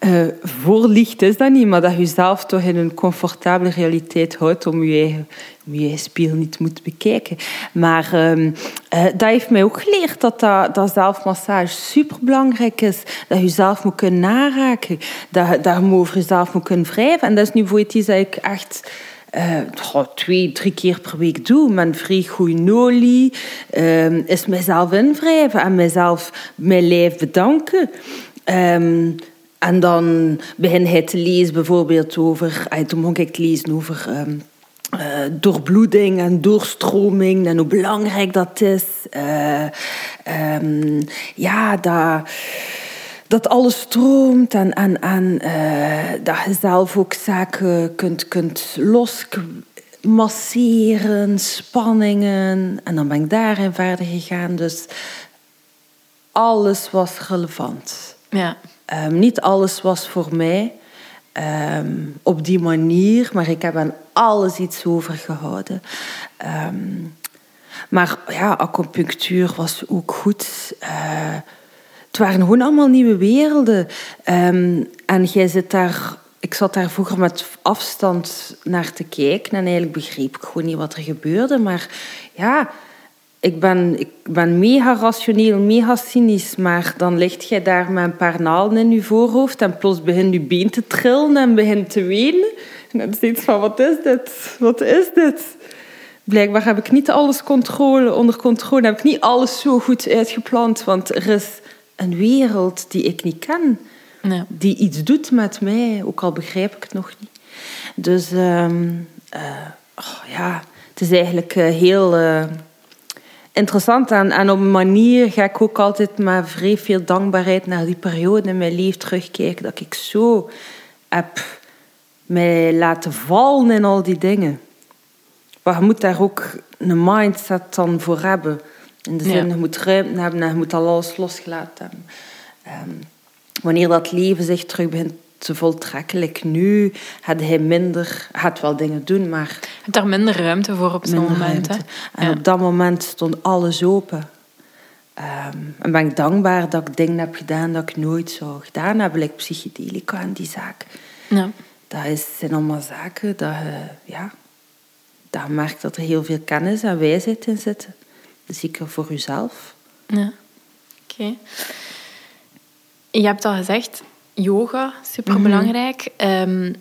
uh, voorlicht is dat niet, maar dat je zelf toch in een comfortabele realiteit houdt om je eigen, om je eigen spiegel niet moet bekijken. Maar uh, uh, dat heeft mij ook geleerd dat, dat, dat zelfmassage superbelangrijk is. Dat je zelf moet kunnen naraken. Dat, dat je over jezelf moet kunnen wrijven. En dat is nu voor iets dat ik echt... Uh, twee, drie keer per week doe. Met vrij goede noli. Uh, is mezelf invrijven en mezelf mijn lijf bedanken. Um, en dan begin hij te lezen bijvoorbeeld over... Toen begon ik te lezen over... Um, uh, doorbloeding en doorstroming en hoe belangrijk dat is. Uh, ehm, ja, dat, dat alles stroomt en, en, en eh, dat je zelf ook zaken kunt, kunt losmasseren, spanningen. En dan ben ik daarin verder gegaan. Dus alles was relevant. Ja. Ehm, niet alles was voor mij ehm, op die manier, maar ik heb aan alles iets over gehouden. Ehm, maar ja, acupunctuur was ook goed. Uh, het waren gewoon allemaal nieuwe werelden. en jij zit daar ik zat daar vroeger met afstand naar te kijken en eigenlijk begreep ik gewoon niet wat er gebeurde. Maar ja, ik ben, ik ben mega rationeel, mega cynisch, maar dan ligt jij daar met een paar naalden in je voorhoofd en plots begint je been te trillen en begint te wenen. En dan is van, wat is dit? Wat is dit? Blijkbaar heb ik niet alles controle, onder controle, heb ik niet alles zo goed uitgepland, want er is een wereld die ik niet ken, die iets doet met mij, ook al begrijp ik het nog niet. Dus um, uh, oh, ja, het is eigenlijk uh, heel... Uh, interessant. En, en op een manier ga ik ook altijd met vrij veel dankbaarheid naar die periode in mijn leven terugkijken. Dat ik zo heb mij laten vallen in al die dingen. Maar je moet daar ook een mindset dan voor hebben. In de zin, je moet ruimte hebben en je moet al alles losgelaten hebben. Um, wanneer dat leven zich terug begint te voltrekken. nu had hij minder, had wel dingen doen, maar... Je hebt daar minder ruimte voor op zo'n moment. Hè? En op dat moment stond alles open. Um, en ben ik dankbaar dat ik dingen heb gedaan dat ik nooit zou gedaan hebben. Like psychedelica en die zaak. Ja. Dat is, zijn allemaal zaken dat je, ja, dat je merkt dat er heel veel kennis en wijsheid in zitten. Zeker voor jezelf. Ja, oké. Je hebt al gezegd, yoga, superbelangrijk. Mm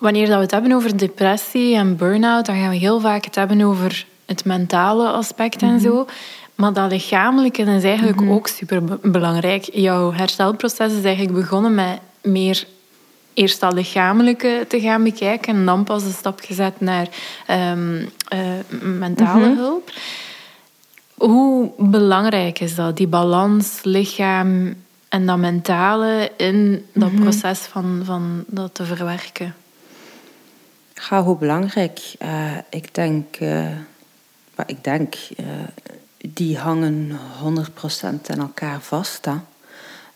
wanneer dat we het hebben over depressie en burn-out, dan gaan we heel vaak het hebben over het mentale aspect en mhm. zo. Maar dat lichamelijke is eigenlijk mhm. ook superbelangrijk. Jouw herstelproces is eigenlijk begonnen met meer eerst dat lichamelijke te gaan bekijken en dan pas de stap gezet naar um, mentale mhm. hulp. Hoe belangrijk is dat, die balans lichaam en dat mentale in dat mhm. proces van, van dat te verwerken? Ja, hoe belangrijk. Uh, ik denk, uh, ik denk uh, die hangen 100% aan elkaar vast. Hè.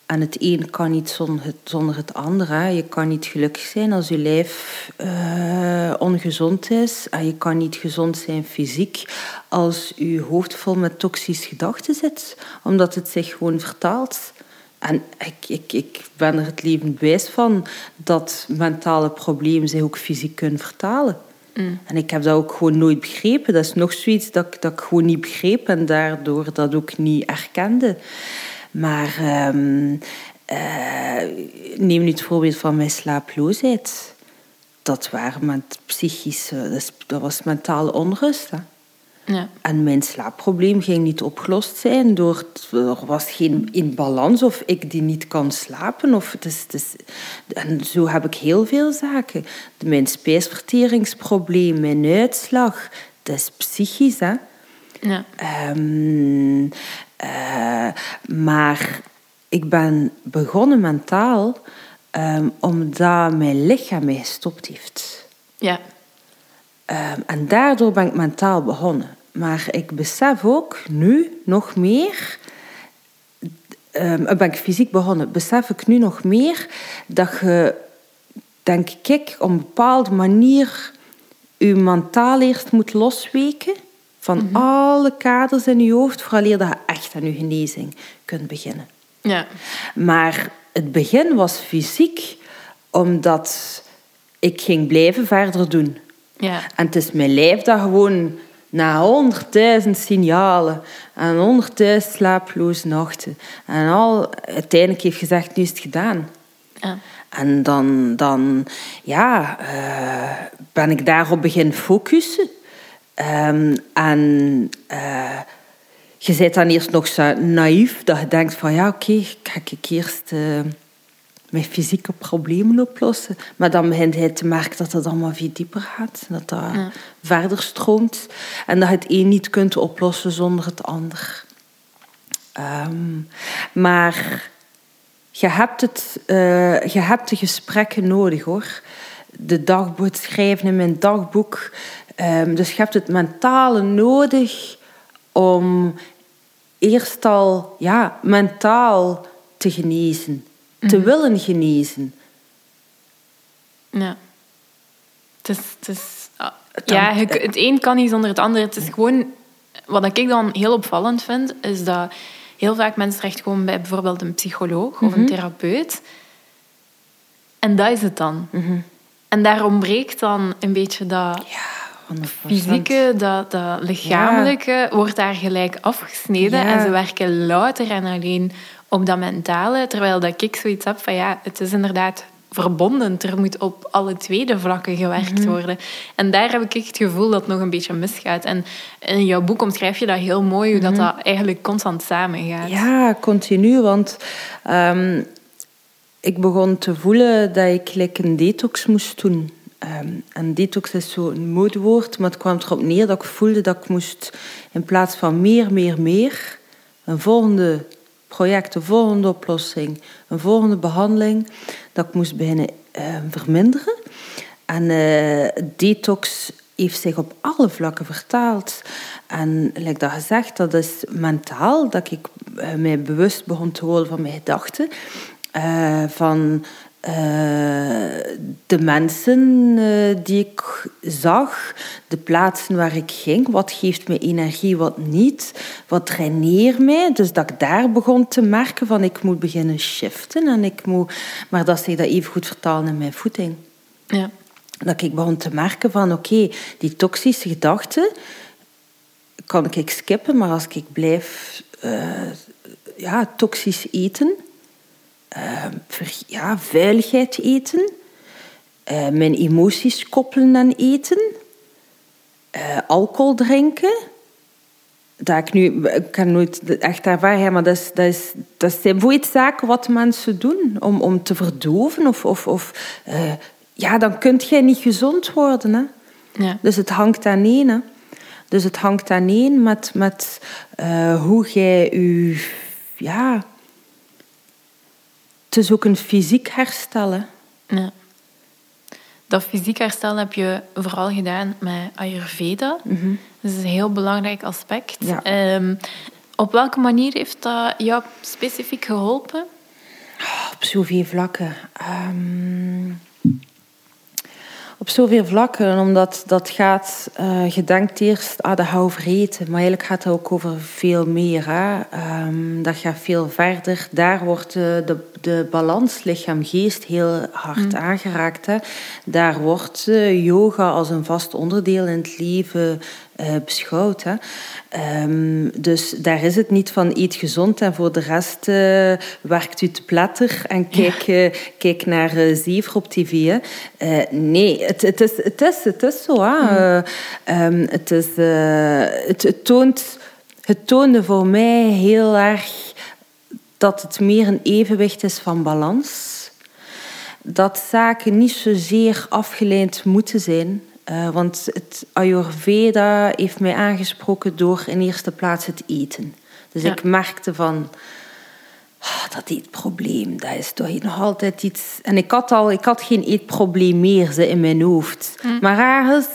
En het een kan niet zonder het, zonder het andere. Je kan niet gelukkig zijn als je lijf ongezond is. En je kan niet gezond zijn fysiek als je hoofd vol met toxische gedachten zit. Omdat het zich gewoon vertaalt. En ik, ik, ik ben er het leven bewijs van dat mentale problemen zich ook fysiek kunnen vertalen. Mm. En ik heb dat ook gewoon nooit begrepen. Dat is nog zoiets dat, dat ik gewoon niet begreep en daardoor dat ook niet erkende. Maar um, uh, neem nu het voorbeeld van mijn slaaploosheid. Dat, waren met psychische, dat was mentale onrust. Hè. Ja. En mijn slaapprobleem ging niet opgelost zijn door er was geen in balans of ik die niet kan slapen. Of het is, het is, en zo heb ik heel veel zaken. Mijn spijsverteringsprobleem, mijn uitslag, dat is psychisch. Hè? Ja. Um, uh, maar ik ben begonnen mentaal um, omdat mijn lichaam mij gestopt heeft. Ja. Um, en daardoor ben ik mentaal begonnen. Maar ik besef ook nu nog meer. Um, ben ik fysiek begonnen, besef ik nu nog meer dat je, denk ik, op een bepaalde manier je mentaal eerst moet losweken van mhm. alle kaders in je hoofd, vooral dat je echt aan je genezing kunt beginnen. Ja. Maar het begin was fysiek, omdat ik ging blijven verder doen. Ja. En het is mijn lijf dat gewoon na honderdduizend signalen en honderdduizend slaaploze nachten en al uiteindelijk heeft gezegd, nu is het gedaan. Ja. En dan, dan ja, uh, ben ik daarop begin focussen. Um, en uh, je bent dan eerst nog zo naïef dat je denkt van ja, oké, okay, ga ik eerst... Uh, met fysieke problemen oplossen. Maar dan begint hij te merken dat het allemaal veel dieper gaat. Dat dat verder stroomt. En dat je het een niet kunt oplossen zonder het ander. Ehm, maar je hebt, het, uh, je hebt de gesprekken nodig hoor. De dagboek schrijven in mijn dagboek. Um, dus je hebt het mentale nodig om eerst al ja, mentaal te genezen, te Mhm. willen genezen. Ja. Het is, het is, ah, ja, je- het een kan niet zonder het ander. Het is gewoon... Wat ik dan heel opvallend vind, is dat heel vaak mensen terechtkomen bij bijvoorbeeld een psycholoog of een therapeut. En dat is het dan. En daar ontbreekt dan een beetje dat Ja, 100%. fysieke, dat, dat lichamelijke, wordt daar gelijk afgesneden. Ja. En ze werken louter en alleen op dat mentale. Terwijl dat ik zoiets heb van ja, het is inderdaad verbonden. Er moet op alle tweede vlakken gewerkt Mhm. worden. En daar heb ik echt het gevoel dat het nog een beetje misgaat. En in jouw boek omschrijf je dat heel mooi, hoe dat, dat eigenlijk constant samengaat. Mhm. Ja, continu. Want ehm, ik begon te voelen dat ik like, een detox moest doen. Ehm, en detox is zo'n modewoord, maar het kwam erop neer dat ik voelde dat ik moest in plaats van meer, meer, meer, een volgende project, een volgende oplossing, een volgende behandeling, dat ik moest beginnen ehm, verminderen. En eh, detox heeft zich op alle vlakken vertaald. En like dat gezegd, dat is mentaal, dat ik eh, mij bewust begon te worden van mijn gedachten. Van eh, de mensen eh, die ik zag, de plaatsen waar ik ging, wat geeft me energie, wat niet, wat traineert mij. Dus dat ik daar begon te merken van ik moet beginnen shiften. En ik moet, maar dat zich dat even goed vertalen in mijn voeding Ja. dat ik begon te merken van oké, die toxische gedachten kan ik skippen, maar als ik blijf eh, ja, toxisch eten, ja, veiligheid eten, eh, mijn emoties koppelen aan eten, eh, alcohol drinken. Dat ik nu, ik kan nooit echt ervaren, maar dat, is, dat, is, dat zijn bijvoorbeeld zaken wat mensen doen om, om te verdoven. Of, of, of eh, ja, dan kun jij niet gezond worden. Hè? Ja. Dus het hangt aan één. Hè? Dus het hangt aan één met, met hoe jij je... Ja, het is ook een fysiek herstellen. Ja. Dat fysiek herstel heb je vooral gedaan met Ayurveda. Dat is een heel belangrijk aspect. Ja. Ehm, op welke manier heeft dat jou specifiek geholpen? Op zoveel vlakken. Ehm, op zoveel vlakken, omdat dat gaat, eh, je denkt eerst, ah, dat gaat over eten, maar eigenlijk gaat het ook over veel meer. Hè? Ehm, dat gaat veel verder. Daar wordt de, de, de balans lichaam-geest heel hard aangeraakt. Hè? Daar wordt eh, yoga als een vast onderdeel in het leven eh, beschouwd. Hè? Ehm, dus daar is het niet van eet gezond en voor de rest eh, werkt u te platter en kijk, kijk naar Zever op tv. Hè. Nee, het, het, is, het, is, het is zo. Hè. Uh, um, het, is, het, het, toont, het toonde voor mij heel erg dat het meer een evenwicht is van balans. Dat zaken niet zozeer afgeleid moeten zijn. Uh, want het Ayurveda heeft mij aangesproken door in eerste plaats het eten. Dus ja. ik merkte van, oh, dat eetprobleem, dat is toch nog altijd iets... En ik had, al, ik had geen eetprobleem meer ze, in mijn hoofd. Mm. Maar ergens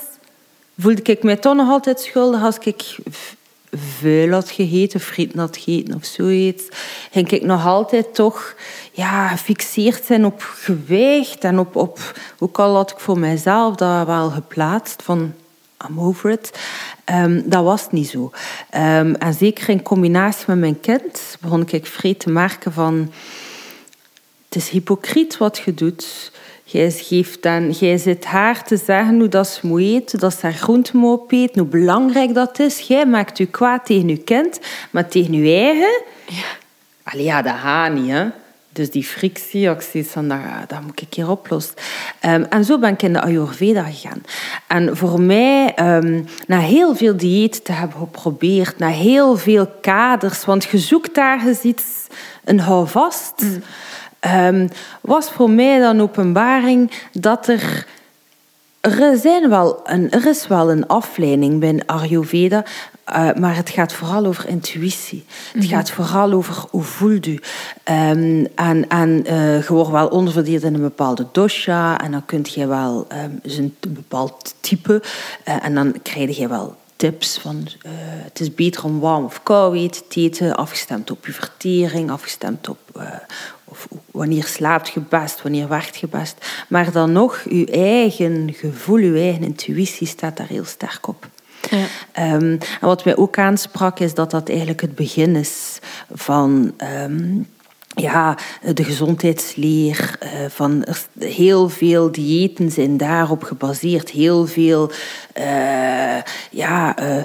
voelde ik mij toch nog altijd schuldig als ik vuil had gegeten, frieten had gegeten of zoiets. Ging ik nog altijd toch ja, gefixeerd zijn op gewicht en op, op... Ook al had ik voor mijzelf dat wel geplaatst van... I'm over it. Um, dat was niet zo. Um, en zeker in combinatie met mijn kind begon ik vrij te merken van... Het is hypocriet wat je doet. Jij, geeft dan, jij zit haar te zeggen hoe dat ze moet eten, dat ze haar groente moet opeten, hoe belangrijk dat is. Jij maakt je kwaad tegen je kind, maar tegen je eigen... Ja. Allee, ja, dat gaat niet, hè. Dus die frictie, ik zoiets van, dat, dat moet ik hier oplossen. Um, en zo ben ik in de Ayurveda gegaan. En voor mij, um, na heel veel dieet te hebben geprobeerd, na heel veel kaders, want je zoekt daar eens iets, een houvast... Mm. Um, was voor mij dan openbaring dat er er, zijn wel een, er is wel een afleiding bij Ayurveda. Uh, maar het gaat vooral over intuïtie. Het mhm. gaat vooral over hoe voelt u. Um, en en uh, je wordt wel onderverdeeld in een bepaalde dosha. En dan kun je wel um, een bepaald type. Uh, en dan krijg je wel tips van het is beter om warm of koud eten te eten. Afgestemd op je vertering. Afgestemd op of wanneer slaapt je best, wanneer werkt je best. Maar dan nog, je eigen gevoel, je eigen intuïtie staat daar heel sterk op. Ja. Um, en wat mij ook aansprak, is dat dat eigenlijk het begin is van. Um, ja, de gezondheidsleer, uh, van heel veel diëten zijn daarop gebaseerd. Heel veel uh, ja, uh,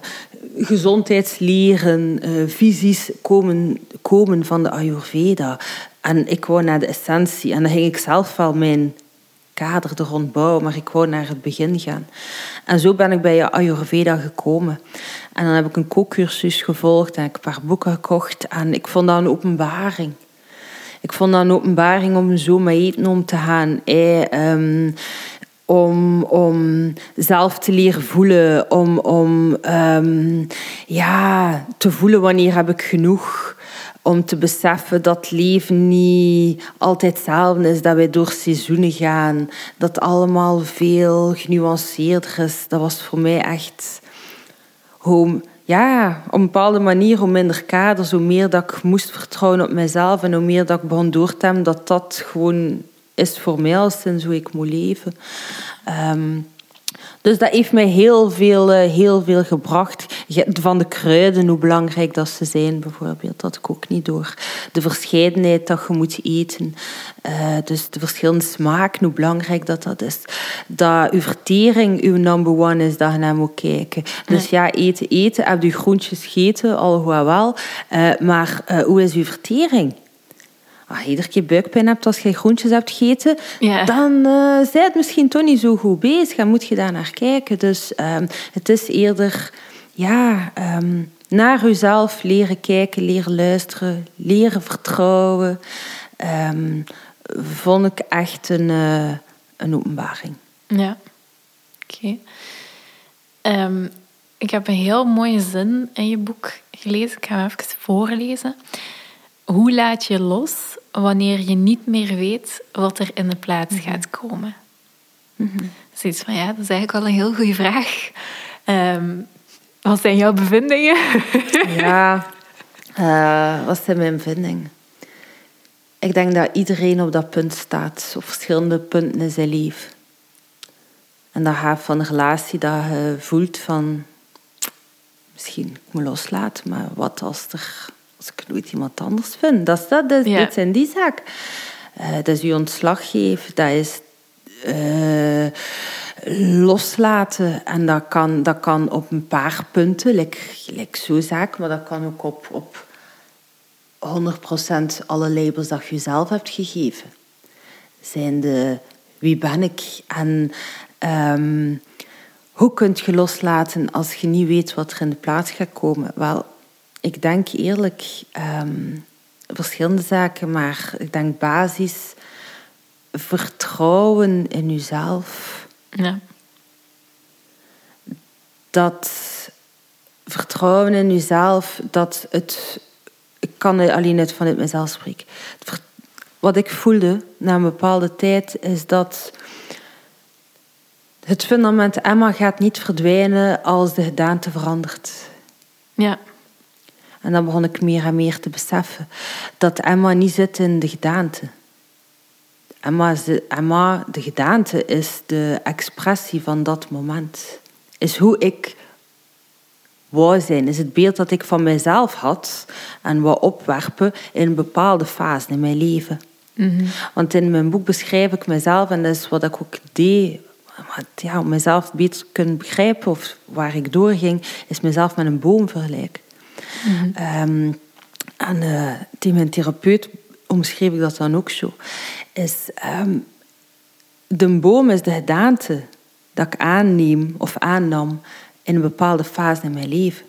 gezondheidsleren, visies komen, komen van de Ayurveda. En ik wou naar de essentie. En dan ging ik zelf wel mijn kader er rond bouwen, maar ik wou naar het begin gaan. En zo ben ik bij Ayurveda gekomen. En dan heb ik een kookcursus gevolgd en ik een paar boeken gekocht. En ik vond dat een openbaring. Ik vond dat een openbaring om zo met eten om te gaan. Eh, om, om zelf te leren voelen. Om, om um, ja, te voelen wanneer heb ik genoeg om te beseffen dat leven niet altijd hetzelfde is, dat wij door seizoenen gaan, dat allemaal veel genuanceerder is. Dat was voor mij echt hoe, ja, op een bepaalde manier, hoe minder kaders, hoe meer dat ik moest vertrouwen op mezelf en hoe meer dat ik begon door te hebben dat dat gewoon is voor mij al sinds hoe ik moet leven. Um, dus dat heeft mij heel veel, eh, heel veel gebracht. Van de kruiden, hoe belangrijk dat ze zijn, bijvoorbeeld. Dat ik ook niet door. De verscheidenheid dat je moet eten. Uh, dus de verschillende smaken, hoe belangrijk dat dat is. Dat uw vertering uw number one is, dat je naar moet kijken. Dus ja, eten, eten. Heb je groentjes gegeten, al wel. Uh, maar hoe is uw vertering? Als je iedere keer buikpijn hebt als je groentjes hebt gegeten, dan uh, zij het misschien toch niet zo goed bezig en moet je daar naar kijken. Dus um, het is eerder ja, um, naar jezelf leren kijken, leren luisteren, leren vertrouwen. Um, vond ik echt een, uh, een openbaring. Ja, oké. Okay. ik heb een heel mooie zin in je boek gelezen. Ik ga hem even voorlezen. Hoe laat je los wanneer je niet meer weet wat er in de plaats mhm. gaat komen? Mm Zoiets van ja, dat is eigenlijk wel een heel goede vraag. Um, wat zijn jouw bevindingen? ja, uh, wat zijn mijn bevindingen? Ik denk dat iedereen op dat punt staat, op verschillende punten in zijn leven. En dat gaat van een relatie dat je voelt van misschien ik moet loslaten, maar wat als er als ik nooit iemand anders vind. Dat, is dat, dat, ja. zijn die zaak. Uh, dat is je ontslag geven, dat is uh, loslaten. En dat kan, dat kan op een paar punten, like, like zo'n zaak, maar dat kan ook op, op 100% alle labels dat je jezelf hebt gegeven. Zijn de wie ben ik en um, hoe kunt je loslaten als je niet weet wat er in de plaats gaat komen? Wel, ik denk eerlijk um, verschillende zaken, maar ik denk basis vertrouwen in jezelf. Ja. Dat vertrouwen in jezelf, dat het. Ik kan alleen net vanuit mezelf spreken. Wat ik voelde na een bepaalde tijd is dat het fundament Emma gaat niet verdwijnen als de gedaante verandert. Ja. En dan begon ik meer en meer te beseffen dat Emma niet zit in de gedaante. Emma, Emma, de gedaante, is de expressie van dat moment. Is hoe ik wou zijn. Is het beeld dat ik van mezelf had en wou opwerpen in een bepaalde fase in mijn leven. Mhm. Want in mijn boek beschrijf ik mezelf, en dat is wat ik ook deed ja, om mezelf beter te kunnen begrijpen of waar ik doorging, is mezelf met een boom vergelijken. Mm en uh, tegen mijn therapeut omschreef ik dat dan ook zo. Is, um, de boom is de gedaante dat ik aanneem of aannam in een bepaalde fase in mijn leven.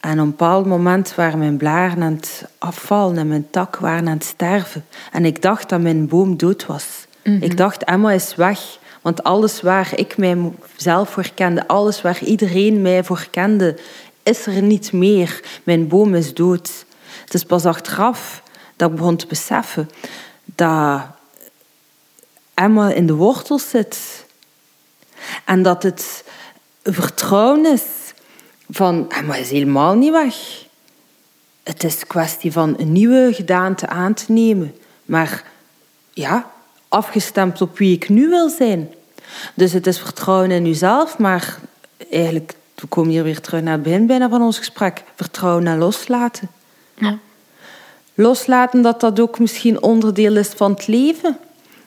En op een bepaald moment waren mijn blaren aan het afvallen en mijn tak waren aan het sterven. En ik dacht dat mijn boom dood was. Mhm. Ik dacht, Emma is weg. Want alles waar ik mijzelf voor kende, alles waar iedereen mij voor kende, is er niet meer. Mijn boom is dood. Het is pas achteraf dat ik begon te beseffen dat Emma in de wortels zit. En dat het vertrouwen is van Emma is helemaal niet weg. Het is kwestie van een nieuwe gedaante aan te nemen. Maar ja, afgestemd op wie ik nu wil zijn. Dus het is vertrouwen in uzelf, maar eigenlijk, we komen hier weer terug naar het begin bijna van ons gesprek. Vertrouwen en loslaten. Ja. Loslaten dat dat ook misschien onderdeel is van het leven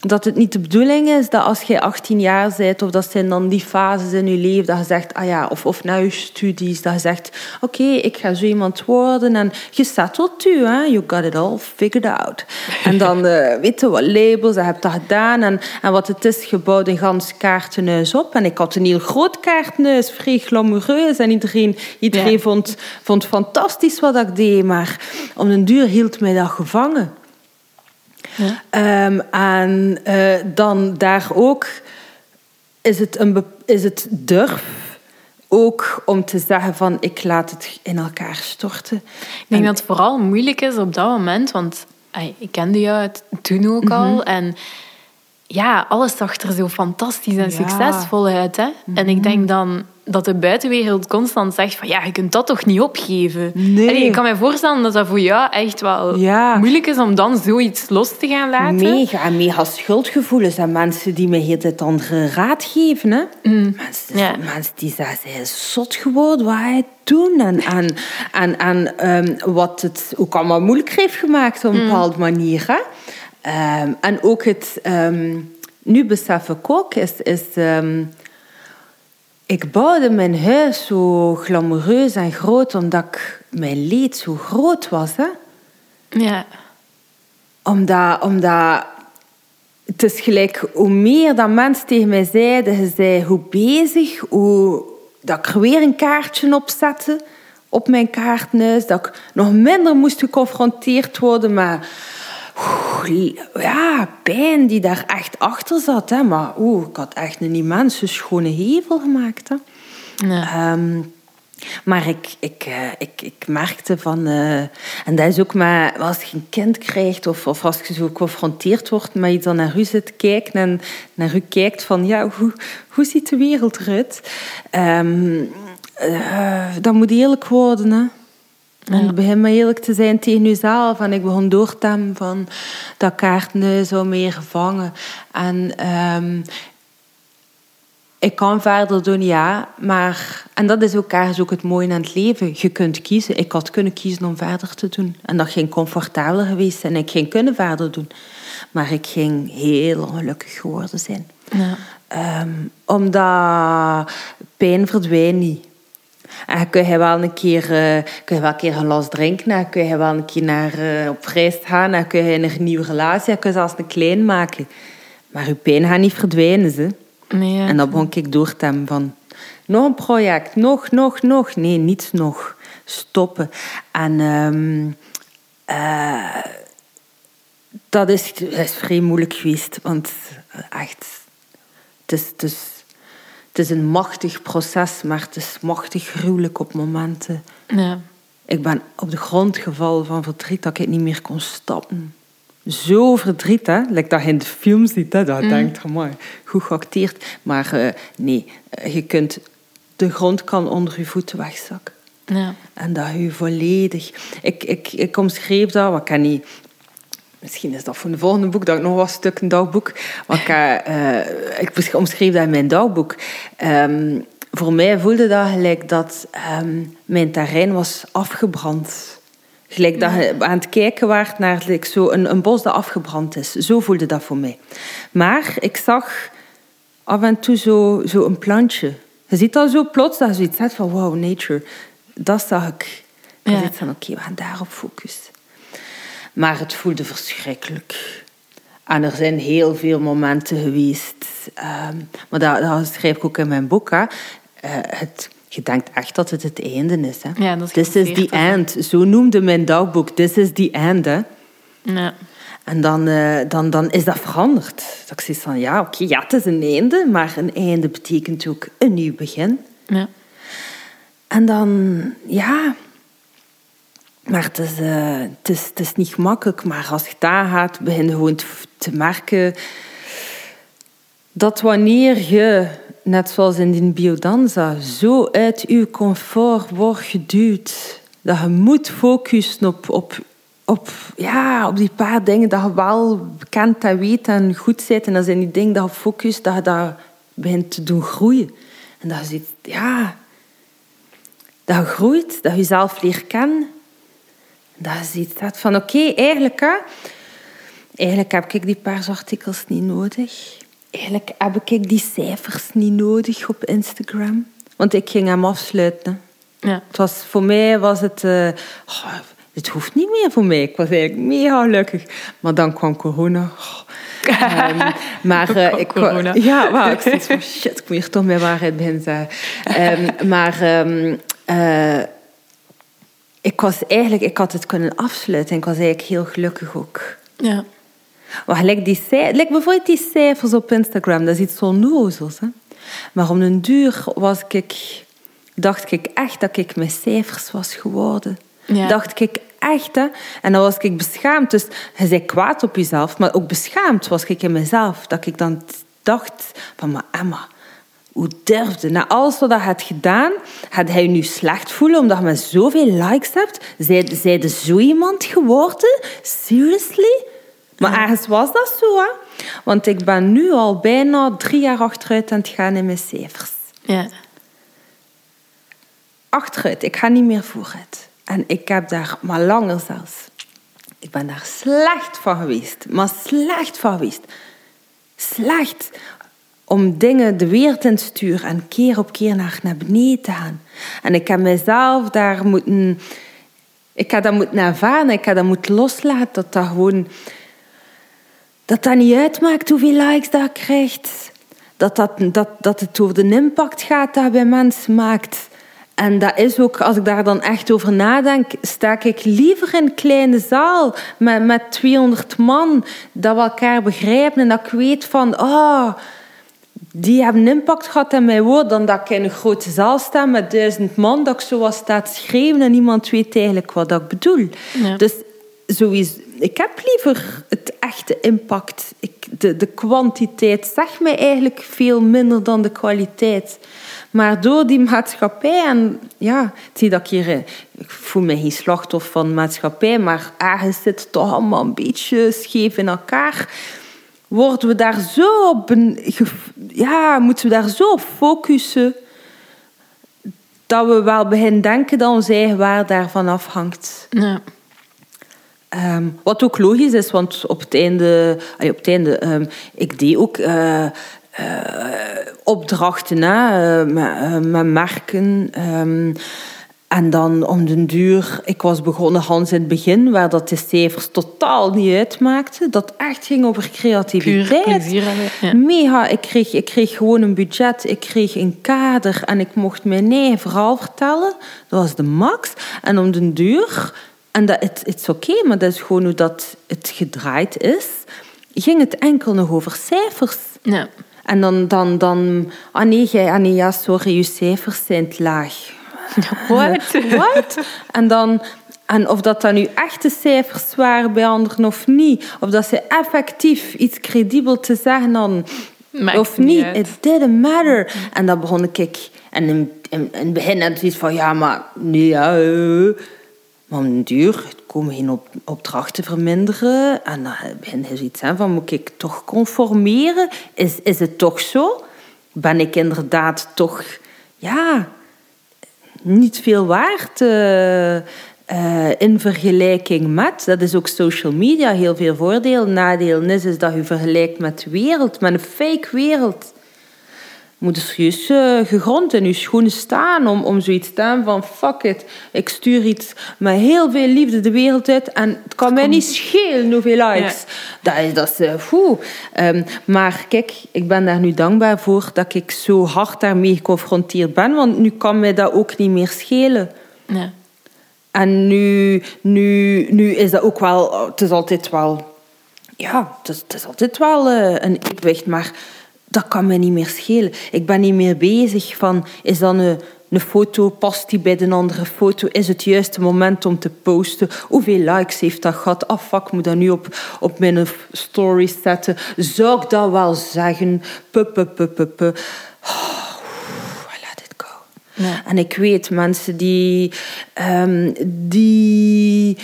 dat het niet de bedoeling is dat als je 18 jaar bent, of dat zijn dan die fases in je leven, dat je zegt, ah ja, of, of na je studies, dat je zegt, oké, ik ga zo iemand worden en je settelt u, hè? you got it all figured out. En dan uh, weet je wat labels, je hebt dat gedaan en, en wat het is, gebouwd een gans kaartenhuis op. En ik had een heel groot kaartenhuis, vrij glamoureus en iedereen, iedereen vond, vond fantastisch wat ik deed, maar om een duur hield mij dat gevangen. Ja. Ehm, en uh, dan daar ook is het, een, is het durf ook om te zeggen van ik laat het in elkaar storten. Ik denk dat het vooral moeilijk is op dat moment, want ik kende jou toen ook al. Mhm. En ja, alles zag er zo fantastisch en succesvol uit. Hè? En ik denk dan dat de buitenwereld constant zegt van ja, je kunt dat toch niet opgeven. Nee. ik kan me voorstellen dat dat voor jou echt wel moeilijk is om dan zoiets los te gaan laten. Mega, mega schuldgevoelens en mensen die me het andere raad geven. Hè? Mm. Mensen, ja. mensen die zeggen, zij is zot geworden wat hij doen en, en, en, en um, wat het ook allemaal moeilijk heeft gemaakt op een mm. bepaalde manier. Hè? Um, en ook het, um, nu besef ik ook, is, is ik bouwde mijn huis zo glamoureus en groot omdat ik, mijn leed zo groot was. Hè? Ja. Omdat, omdat het is gelijk, hoe meer dat mensen tegen mij zeiden, je zei hoe bezig, hoe dat ik er weer een kaartje opzette op mijn kaarthuis, dat ik nog minder moest geconfronteerd worden met ja, pijn die daar echt achter zat. Hè. Maar oeh, ik had echt een immense schone hevel gemaakt. Hè. Ja. Um, maar ik, ik, uh, ik, ik merkte van... Uh, en dat is ook maar als je een kind krijgt of, of als je zo geconfronteerd wordt met iets dat naar u zit kijken en naar u kijkt van... Ja, hoe, hoe ziet de wereld eruit? Um, uh, dat moet eerlijk worden, hè. En ik begin maar eerlijk te zijn tegen jezelf. En ik begon door te hebben van dat kaarten zo meer gevangen. En um, ik kan verder doen, ja. Maar, en dat is ook ergens ook het mooie aan het leven. Je kunt kiezen. Ik had kunnen kiezen om verder te doen. En dat ging comfortabeler geweest en ik ging kunnen verder doen. Maar ik ging heel ongelukkig geworden zijn. Ja. Um, omdat pijn verdwijnt niet. En kun je wel een keer, uh, kun je wel een, keer een glas drinken. En kun je wel een keer naar, uh, op reis gaan. En kun je een nieuwe relatie. En kun je zelfs een klein maken. Maar je pijn gaat niet verdwijnen. Ze. Nee, En dan begon ik door te hebben van... Nog een project. Nog, nog, nog. Nee, niets nog. Stoppen. En... Um, uh, dat is, is vrij moeilijk geweest. Want echt... Het is... Het is het is een machtig proces, maar het is machtig gruwelijk op momenten. Ja. Ik ben op de grond gevallen van verdriet dat ik niet meer kon stappen. Zo verdriet, hè? Like dat je in de film ziet, hè? dat mm. denkt, mooi, goed geacteerd. Maar uh, nee, eh, je kunt, de grond kan onder je voeten wegzakken. Ja. En dat je volledig... Ik, ik, ik omschreef dat, wat kan niet Misschien is dat voor een volgende boek, dat ik nog wat stuk een dagboek. Want ik, uh, ik omschreef dat in mijn dagboek. Um, voor mij voelde dat gelijk dat um, mijn terrein was afgebrand. Gelijk dat je aan het kijken waart naar like, zo een, een bos dat afgebrand is. Zo voelde dat voor mij. Maar ik zag af en toe zo, zo een plantje. Je ziet dat zo plots dat je zoiets hebt van wow, nature. Dat zag ik. Ik ja. van oké, we gaan daarop focussen. Maar het voelde verschrikkelijk. En er zijn heel veel momenten geweest. Um, maar dat, dat, schrijf ik ook in mijn boek. Hè. Uh, het, je denkt echt dat het het einde is. Hè. Ja, dat is This is the end. Zo noemde mijn dagboek. This is the end. Hè. Ja. En dan, uh, dan, dan is dat veranderd. Dat ik zeg van, ja, oké, ja, het is een einde. Maar een einde betekent ook een nieuw begin. Ja. En dan, ja... Maar het is, uh, het, is, het is niet gemakkelijk. Maar als je daar gaat, begin je gewoon te, merken... dat wanneer je, net zoals in die biodanza... zo uit je comfort wordt geduwd... dat je moet focussen op, op op, ja, op die paar dingen dat je wel kent en weet en goed zit. En dat zijn die dingen dat je focust, dat je daar begint te doen groeien. En dat je ziet, ja, dat je groeit, dat je jezelf leert kennen. Dat ziet dat van, oké, eigenlijk, hè, eigenlijk heb ik die persartikels niet nodig. Eigenlijk heb ik die cijfers niet nodig op Instagram. Want ik ging hem afsluiten. Ja. Het was, voor mij was het... Uh, het hoeft niet meer voor mij. Ik was eigenlijk mega gelukkig. Maar dan kwam corona. Um, maar uh, ik corona. Ja, maar ik zei van shit, ik moet hier toch mijn waarheid zeggen. Um, maar um, uh, ik was eigenlijk, ik had het kunnen afsluiten en ik was eigenlijk heel gelukkig ook. Ja. Maar gelijk, die, like bijvoorbeeld die cijfers op Instagram, dat is iets zo nozels. Hè? Maar om een duur was ik, dacht ik echt dat ik mijn cijfers was geworden. Ja. Dacht ik echt. Hè? En dan was ik beschaamd. Dus je zei kwaad op jezelf, maar ook beschaamd was ik in mezelf. Dat ik dan dacht van, maar Emma, hoe durfde? Na alles wat je had gedaan, had hij je nu slecht voelen omdat je zoveel likes hebt? Zij, zij zo iemand geworden? Seriously? Maar ergens was dat zo, hè? Want ik ben nu al bijna drie jaar achteruit aan het gaan in mijn cijfers. Ja. Achteruit, ik ga niet meer vooruit. En ik heb daar, maar langer zelfs, ik ben daar slecht van geweest. Maar slecht van geweest. Slecht om dingen de wereld in te sturen en keer op keer naar, beneden te gaan. En ik heb mezelf daar moeten... Ik heb dat moeten ervaren, ik heb dat moeten loslaten, dat dat gewoon... Dat dat niet uitmaakt hoeveel likes dat krijgt. Dat, dat, dat, dat het over de impact gaat dat bij mensen maakt. En dat is ook, als ik daar dan echt over nadenk, sta ik liever in een kleine zaal met, met 200 man, dat we elkaar begrijpen en dat ik weet van, oh, die hebben impact gehad in mijn woord, dan dat ik in een grote zaal sta met duizend man, dat ik zo wat sta te schreeuwen en niemand weet eigenlijk wat ik bedoel. Dus sowieso, ik heb liever het echte impact. Ik, de, de kwantiteit zegt mij eigenlijk veel minder dan de kwaliteit. Maar door die maatschappij, en ja, zie dat ik hier, eh, ik voel me geen slachtoffer van de maatschappij, maar ergens zit het toch allemaal een beetje scheef in elkaar. Worden we daar zo op, ja, moeten we daar zo op focussen dat we wel beginnen denken dat ons eigen waar daarvan afhangt. Ja. Um, wat ook logisch is, want op het einde, op het einde um, ik deed ook uh, uh, opdrachten hè, met, uh, met, merken. Um, en dan om den duur, ik was begonnen Hans in het begin, waar dat de cijfers totaal niet uitmaakten. Dat echt ging over creativiteit. plezier ja. Mega. Ik kreeg, ik kreeg gewoon een budget, ik kreeg een kader en ik mocht mijn eigen verhaal vertellen. Dat was de max. En om den duur, en dat het is oké, okay, maar dat is gewoon hoe dat het gedraaid is, ging het enkel nog over cijfers. Ja. En dan, dan, dan ah nee, jij, ah nee, ja, sorry, je cijfers zijn te laag. What? What? En dan, en of dat dan nu echte cijfers waren bij anderen of niet, of dat ze effectief iets credibel te zeggen hadden of niet, it didn't matter. En dan begon ik, en in, in, in het begin had iets van, ja, maar nee, ja, uh, maar om een duur komen geen op, opdrachten verminderen. En dan begint hij zoiets van, moet ik toch conformeren? Is, is het toch zo? Ben ik inderdaad toch, ja, niet veel waard uh, uh, in vergelijking met? Dat is ook social media heel veel voordeel. Nadeel is, is dat je vergelijkt met de wereld, met een fake wereld moet serieus uh, gegrond in je schoenen staan om, om zoiets te staan van fuck it, ik stuur iets met heel veel liefde de wereld uit en het kan mij niet schelen hoeveel likes. Dat is, dat is uh, maar kijk, ik ben daar nu dankbaar voor dat ik zo hard daarmee geconfronteerd ben, want nu kan mij dat ook niet meer schelen. Ja. En nu, nu, nu is dat ook wel, het is altijd wel, ja, het is, het is altijd wel uh, een evenwicht, maar dat kan me niet meer schelen. Ik ben niet meer bezig van, is dat een een foto, past die bij een andere foto? Is het juiste moment om te posten? Hoeveel likes heeft dat gehad? Ah, fuck, ik moet dat nu op, op mijn story zetten. Zou ik dat wel zeggen? Pup, pup, pup, pup, pup. Oh, let it go. En ik weet mensen die... ehm, die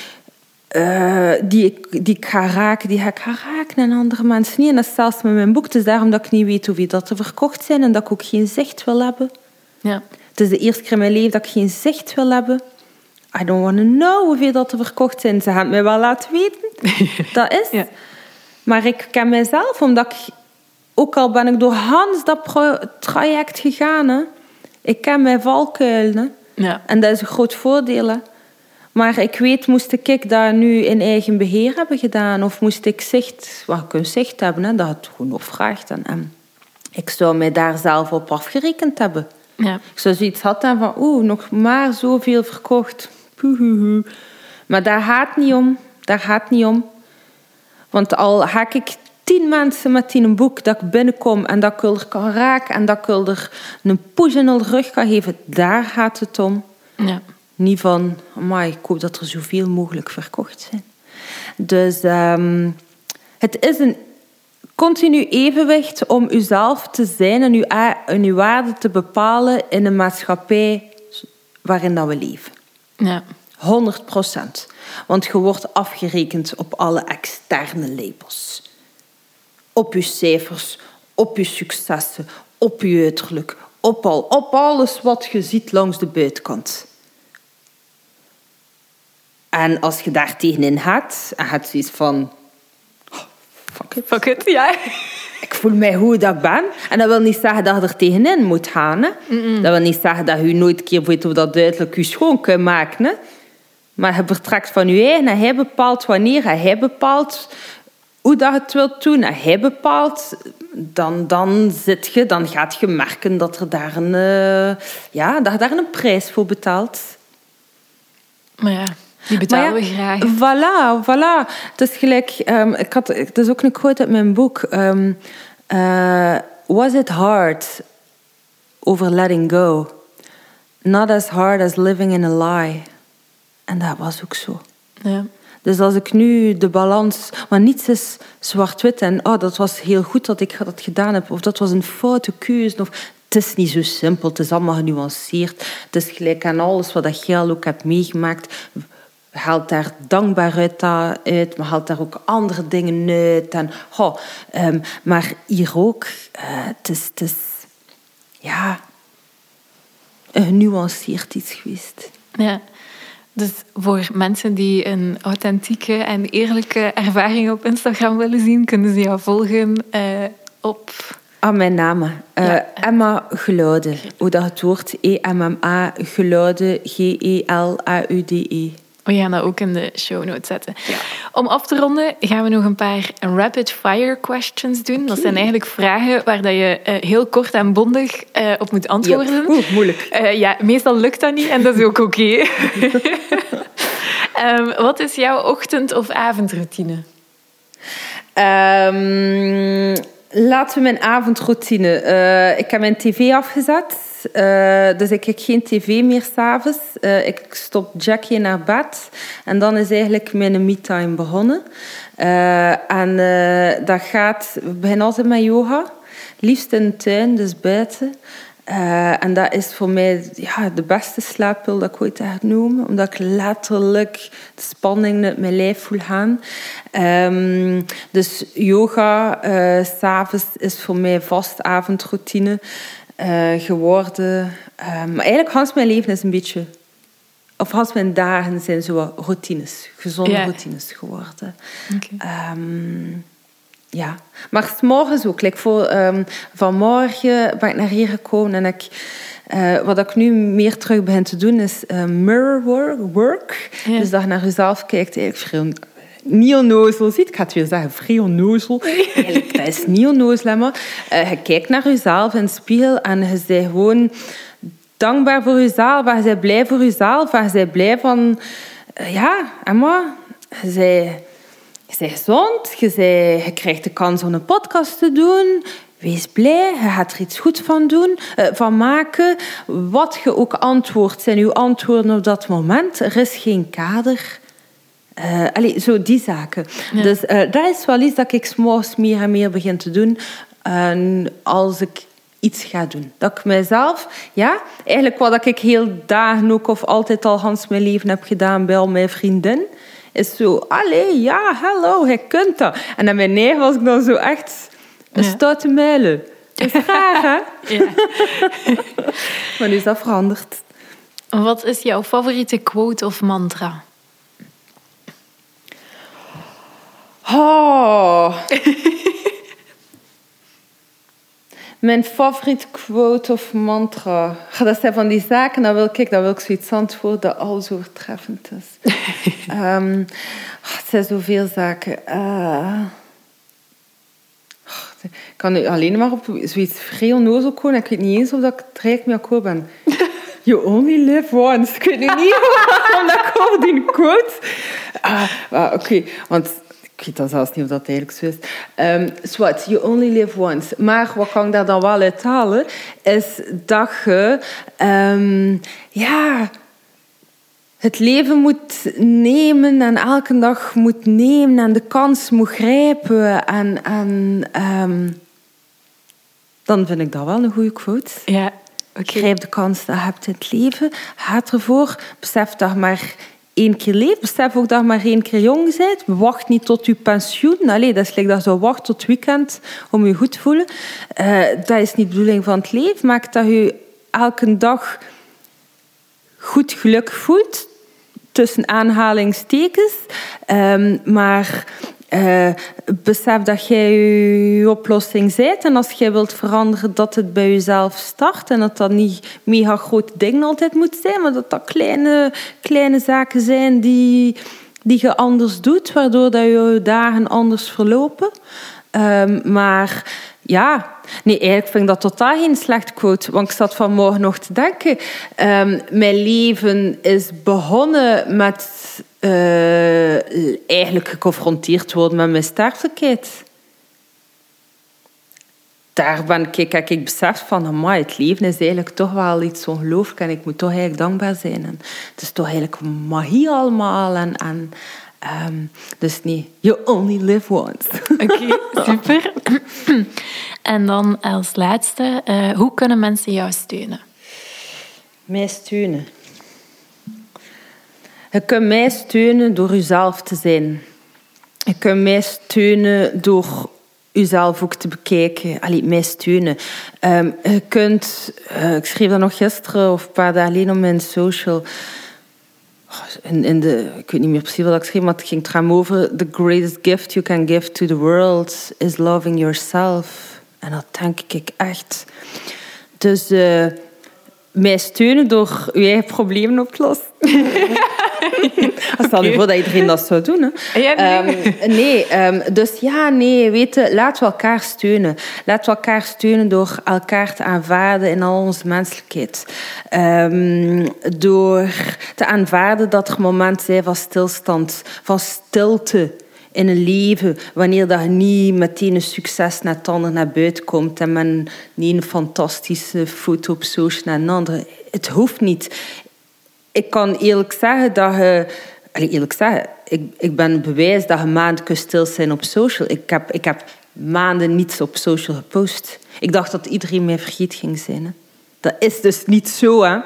eh, die, ik, die ik ga raken, die ga ik gaan raken en andere mensen niet. En dat is zelfs met mijn boek. Het is daarom dat ik niet weet hoeveel dat er verkocht zijn en dat ik ook geen zicht wil hebben. Ja. Het is de eerste keer in mijn leven dat ik geen zicht wil hebben. I don't want to know hoeveel dat er verkocht zijn. Ze gaan het mij wel laten weten. dat is. Ja. Maar ik ken mijzelf, omdat ik... Ook al ben ik door Hans dat traject gegaan. Hè, ik ken mijn valkuilen. Ja. En dat is een groot voordeel. hè. Maar ik weet, moest ik dat nu in eigen beheer hebben gedaan? Of moest ik zicht, wat ik een zicht hebben, hè, dat het gewoon opvraagt. En, en ik zou mij daar zelf op afgerekend hebben. Ja. Ik zou zoiets hadden van, oeh, nog maar zoveel verkocht. Poehoehoe. Maar daar gaat niet om. Daar gaat niet om. Want al haak ik tien mensen met die een boek dat ik binnenkom en dat ik er kan raken en dat ik er een push in de rug kan geven, daar gaat het om. Ja. Niet van, maar ik hoop dat er zoveel mogelijk verkocht zijn. Dus ehm, het is een continu evenwicht om uzelf te zijn en uw, en uw waarde te bepalen in een maatschappij waarin dat we leven. Ja. 100 procent. Want je wordt afgerekend op alle externe labels. Op je cijfers, op je successen, op je uiterlijk, op, al, op alles wat je ziet langs de buitenkant. En als je daar tegenin gaat, en hebt zoiets van... "Oh, fuck it. Fuck it, ja. Ik voel mij hoe dat ik ben. En dat wil niet zeggen dat je er tegenin moet gaan. Hè? Dat wil niet zeggen dat je nooit een keer weet hoe dat duidelijk je schoon kunt maken. Hè? Maar je vertrekt van je eigen en hij bepaalt wanneer. En hij bepaalt hoe dat je het wilt doen. En hij bepaalt... Dan, dan, zit je, dan gaat je merken dat, er daar een, eh, ja, dat je daar een prijs voor betaalt. Maar ja, die betalen we graag. Voilà, voilà. Het is gelijk... ehm, ik had, het is ook een quote uit mijn boek. ehm, eh, was it hard over letting go? Not as hard as living in a lie. En dat was ook zo. Ja. Dus als ik nu de balans... Maar niets is zwart-wit en oh, dat was heel goed dat ik dat gedaan heb. Of dat was een foute keuze. Of, het is niet zo simpel. Het is allemaal genuanceerd. Het is gelijk aan alles wat al ook hebt meegemaakt. Haalt daar dankbaar uit, maar haalt daar ook andere dingen uit. En, ehm, maar hier ook, eh, het, is, het is... Ja... Een genuanceerd iets geweest. Ja. Dus voor mensen die een authentieke en eerlijke ervaring op Instagram willen zien, kunnen ze jou volgen eh, op... Aan mijn naam. Eh, Ja. Emma Geluide. Hoe dat het woord E-M-M-A Geluide G-E-L-A-U-D-E. We gaan dat ook in de show notes zetten. Om af te ronden gaan we nog een paar rapid fire questions doen. Dat zijn eigenlijk vragen waar dat je eh, heel kort en bondig eh, op moet antwoorden. Oeh, moeilijk. Eh, ja, meestal lukt dat niet en dat is ook oké. Ehm, wat is jouw ochtend- of avondroutine? Ehm, laten we mijn avondroutine. Eh, ik heb mijn tv afgezet. Eh, dus ik kijk geen tv meer s'avonds. Uh, ik stop Jackie naar bed. En dan is eigenlijk mijn me-time begonnen. Eh, en dat gaat... We beginnen altijd met yoga. Liefst in de tuin, dus buiten. Eh, en dat is voor mij ja, de beste slaappil dat ik ooit heb genomen. Omdat ik letterlijk de spanning uit mijn lijf voel gaan. Ehm, dus yoga, s s'avonds, is voor mij vast avondroutine eh, geworden. Ehm, maar eigenlijk, Hans mijn leven is een beetje... Of Hans mijn dagen zijn zo routines. Gezonde Ja. routines geworden. Ehm, ja, maar 's morgens ook. Like voor, ehm, vanmorgen ben ik naar hier gekomen en ik, eh, wat ik nu meer terug begin te doen is eh, mirror work. work. Ja. Dus dat je naar jezelf kijkt. Eigenlijk vrij niet onnozel ziet. Ik ga het weer zeggen, vrij onnozel. Eigenlijk, is niet onnozel, maar eh, je kijkt naar jezelf in de spiegel en je bent gewoon dankbaar voor jezelf. En je bent blij voor jezelf. En je bent blij van... ja, Emma, je bent... Je bent gezond, je, bent- je krijgt de kans om een podcast te doen. Wees blij, je gaat er iets goed van doen, eh, van maken. Wat je ook antwoordt, zijn uw antwoorden op dat moment. Er is geen kader. Uh, allee, zo die zaken. Dus uh, dat is wel iets dat ik s'morgens meer en meer begin te doen. Uh, als ik iets ga doen. Dat ik mezelf, ja, eigenlijk wat ik heel dagen ook of altijd al Hans mijn leven heb gedaan bij al mijn vriendin, is zo, allee, ja, hallo, je kunt dat. En aan mijn neer was ik dan zo echt een ja. stoute muilen. Dat is graag, hè? Ja. maar nu is dat veranderd. Wat is jouw favoriete quote of mantra? Oh. Mijn favoriete quote of mantra. Dat zijn van die zaken, dan wil ik, dan wil ik zoiets antwoorden dat al zo overtreffend is. Um, het zijn zoveel zaken. Uh, ik kan nu alleen maar op zoiets vrij onnozel komen. Ik weet niet eens of dat ik het rijk mee akkoord ben. You only live once. Ik weet niet waarom dat over die quote... Uh, Oké, want ik weet dan zelfs niet of dat eigenlijk zo is. Um, swat, you only live once. Maar wat kan ik daar dan wel uit halen, is dat je... Um, ja het leven moet nemen en elke dag moet nemen en de kans moet grijpen. En, en um, dan vind ik dat wel een goede quote. Ja, okay. Grijp de kans dat je hebt in het leven. Ga ervoor. Besef dat je maar één keer leeft. Besef ook dat je maar één keer jong bent. Wacht niet tot je pensioen. Allee, dat is like dat je zo wacht tot het weekend om je goed te voelen. Uh, dat is niet de bedoeling van het leven. Maak dat je elke dag goed geluk voelt, tussen aanhalingstekens. Um, maar uh, besef dat jij je oplossing bent. En als jij wilt veranderen, dat het bij jezelf start. En dat dat niet mega grote dingen altijd moet zijn, maar dat dat kleine, kleine zaken zijn die, die je anders doet, waardoor dat je dagen anders verlopen. Um, maar ja, nee, eigenlijk vind ik dat totaal geen slecht quote. Want ik zat vanmorgen nog te denken. Um, mijn leven is begonnen met uh, eigenlijk geconfronteerd worden met mijn sterfelijkheid. Daar ben ik, kijk, ik besef van, het leven is eigenlijk toch wel iets ongelooflijk en ik moet toch eigenlijk dankbaar zijn. En het is toch eigenlijk magie allemaal en Um, dus nee, you only live once. Oké, super. en dan als laatste, uh, hoe kunnen mensen jou steunen? Mij steunen. Je kunt mij steunen door jezelf te zijn. Je kunt mij steunen door jezelf ook te bekijken. Allee, mij steunen. Um, je kunt, uh, ik schreef dat nog gisteren of een paar dagen alleen op mijn social in, de, ik weet niet meer precies wat ik schreef, maar het ging tram over the greatest gift you can give to the world is loving yourself. En dat denk ik echt. Dus uh, mij steunen door je eigen problemen op te lossen. Stel je voor dat iedereen dat zou doen. Hè. Ja, nee. Um, nee um, dus ja, nee, weten, laten we elkaar steunen. Laten we elkaar steunen door elkaar te aanvaarden in al onze menselijkheid. Um, door te aanvaarden dat er momenten zijn van stilstand, van stilte in een leven, wanneer dat niet meteen een succes naar het naar buiten komt en men niet een fantastische foto op social naar een andere. Het hoeft niet ik kan eerlijk zeggen dat je... eerlijk zeggen, ik, ik ben bewijs dat je maanden kunt stil zijn op social. Ik heb, ik heb maanden niets op social gepost. Ik dacht dat iedereen mij vergeet ging zijn. Hè. Dat is dus niet zo. Hè.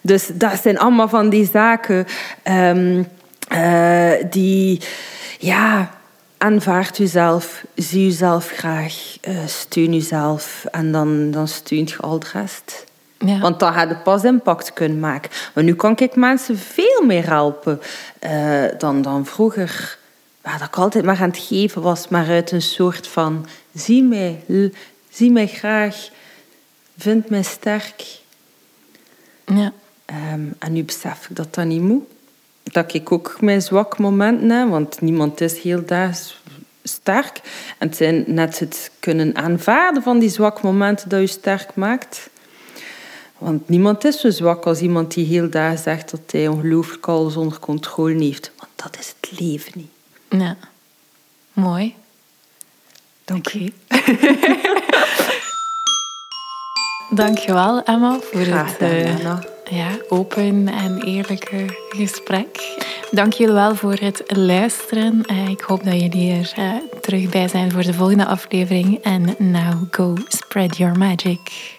Dus dat zijn allemaal van die zaken um, uh, die... Ja, aanvaard jezelf, zie jezelf graag, uh, steun jezelf en dan, dan steunt je al de rest. Ja. Want dan gaat het pas impact kunnen maken. Maar nu kan ik mensen veel meer helpen uh, dan, dan vroeger. Waar dat ik altijd maar aan het geven was, maar uit een soort van: zie mij, zie mij graag, vind mij sterk. Ja. Um, en nu besef ik dat dat niet moet. Dat ik ook mijn zwak momenten heb, want niemand is heel daar sterk. En het zijn net het kunnen aanvaarden van die zwak momenten dat je sterk maakt. Want niemand is zo zwak als iemand die heel daar zegt dat hij ongelooflijk alles onder controle heeft. Want dat is het leven niet. Ja, mooi. Dank je. Dankjewel Emma voor Graag het uh, ja, open en eerlijke gesprek. Dank jullie wel voor het luisteren. Uh, ik hoop dat jullie er uh, terug bij zijn voor de volgende aflevering. En now go spread your magic.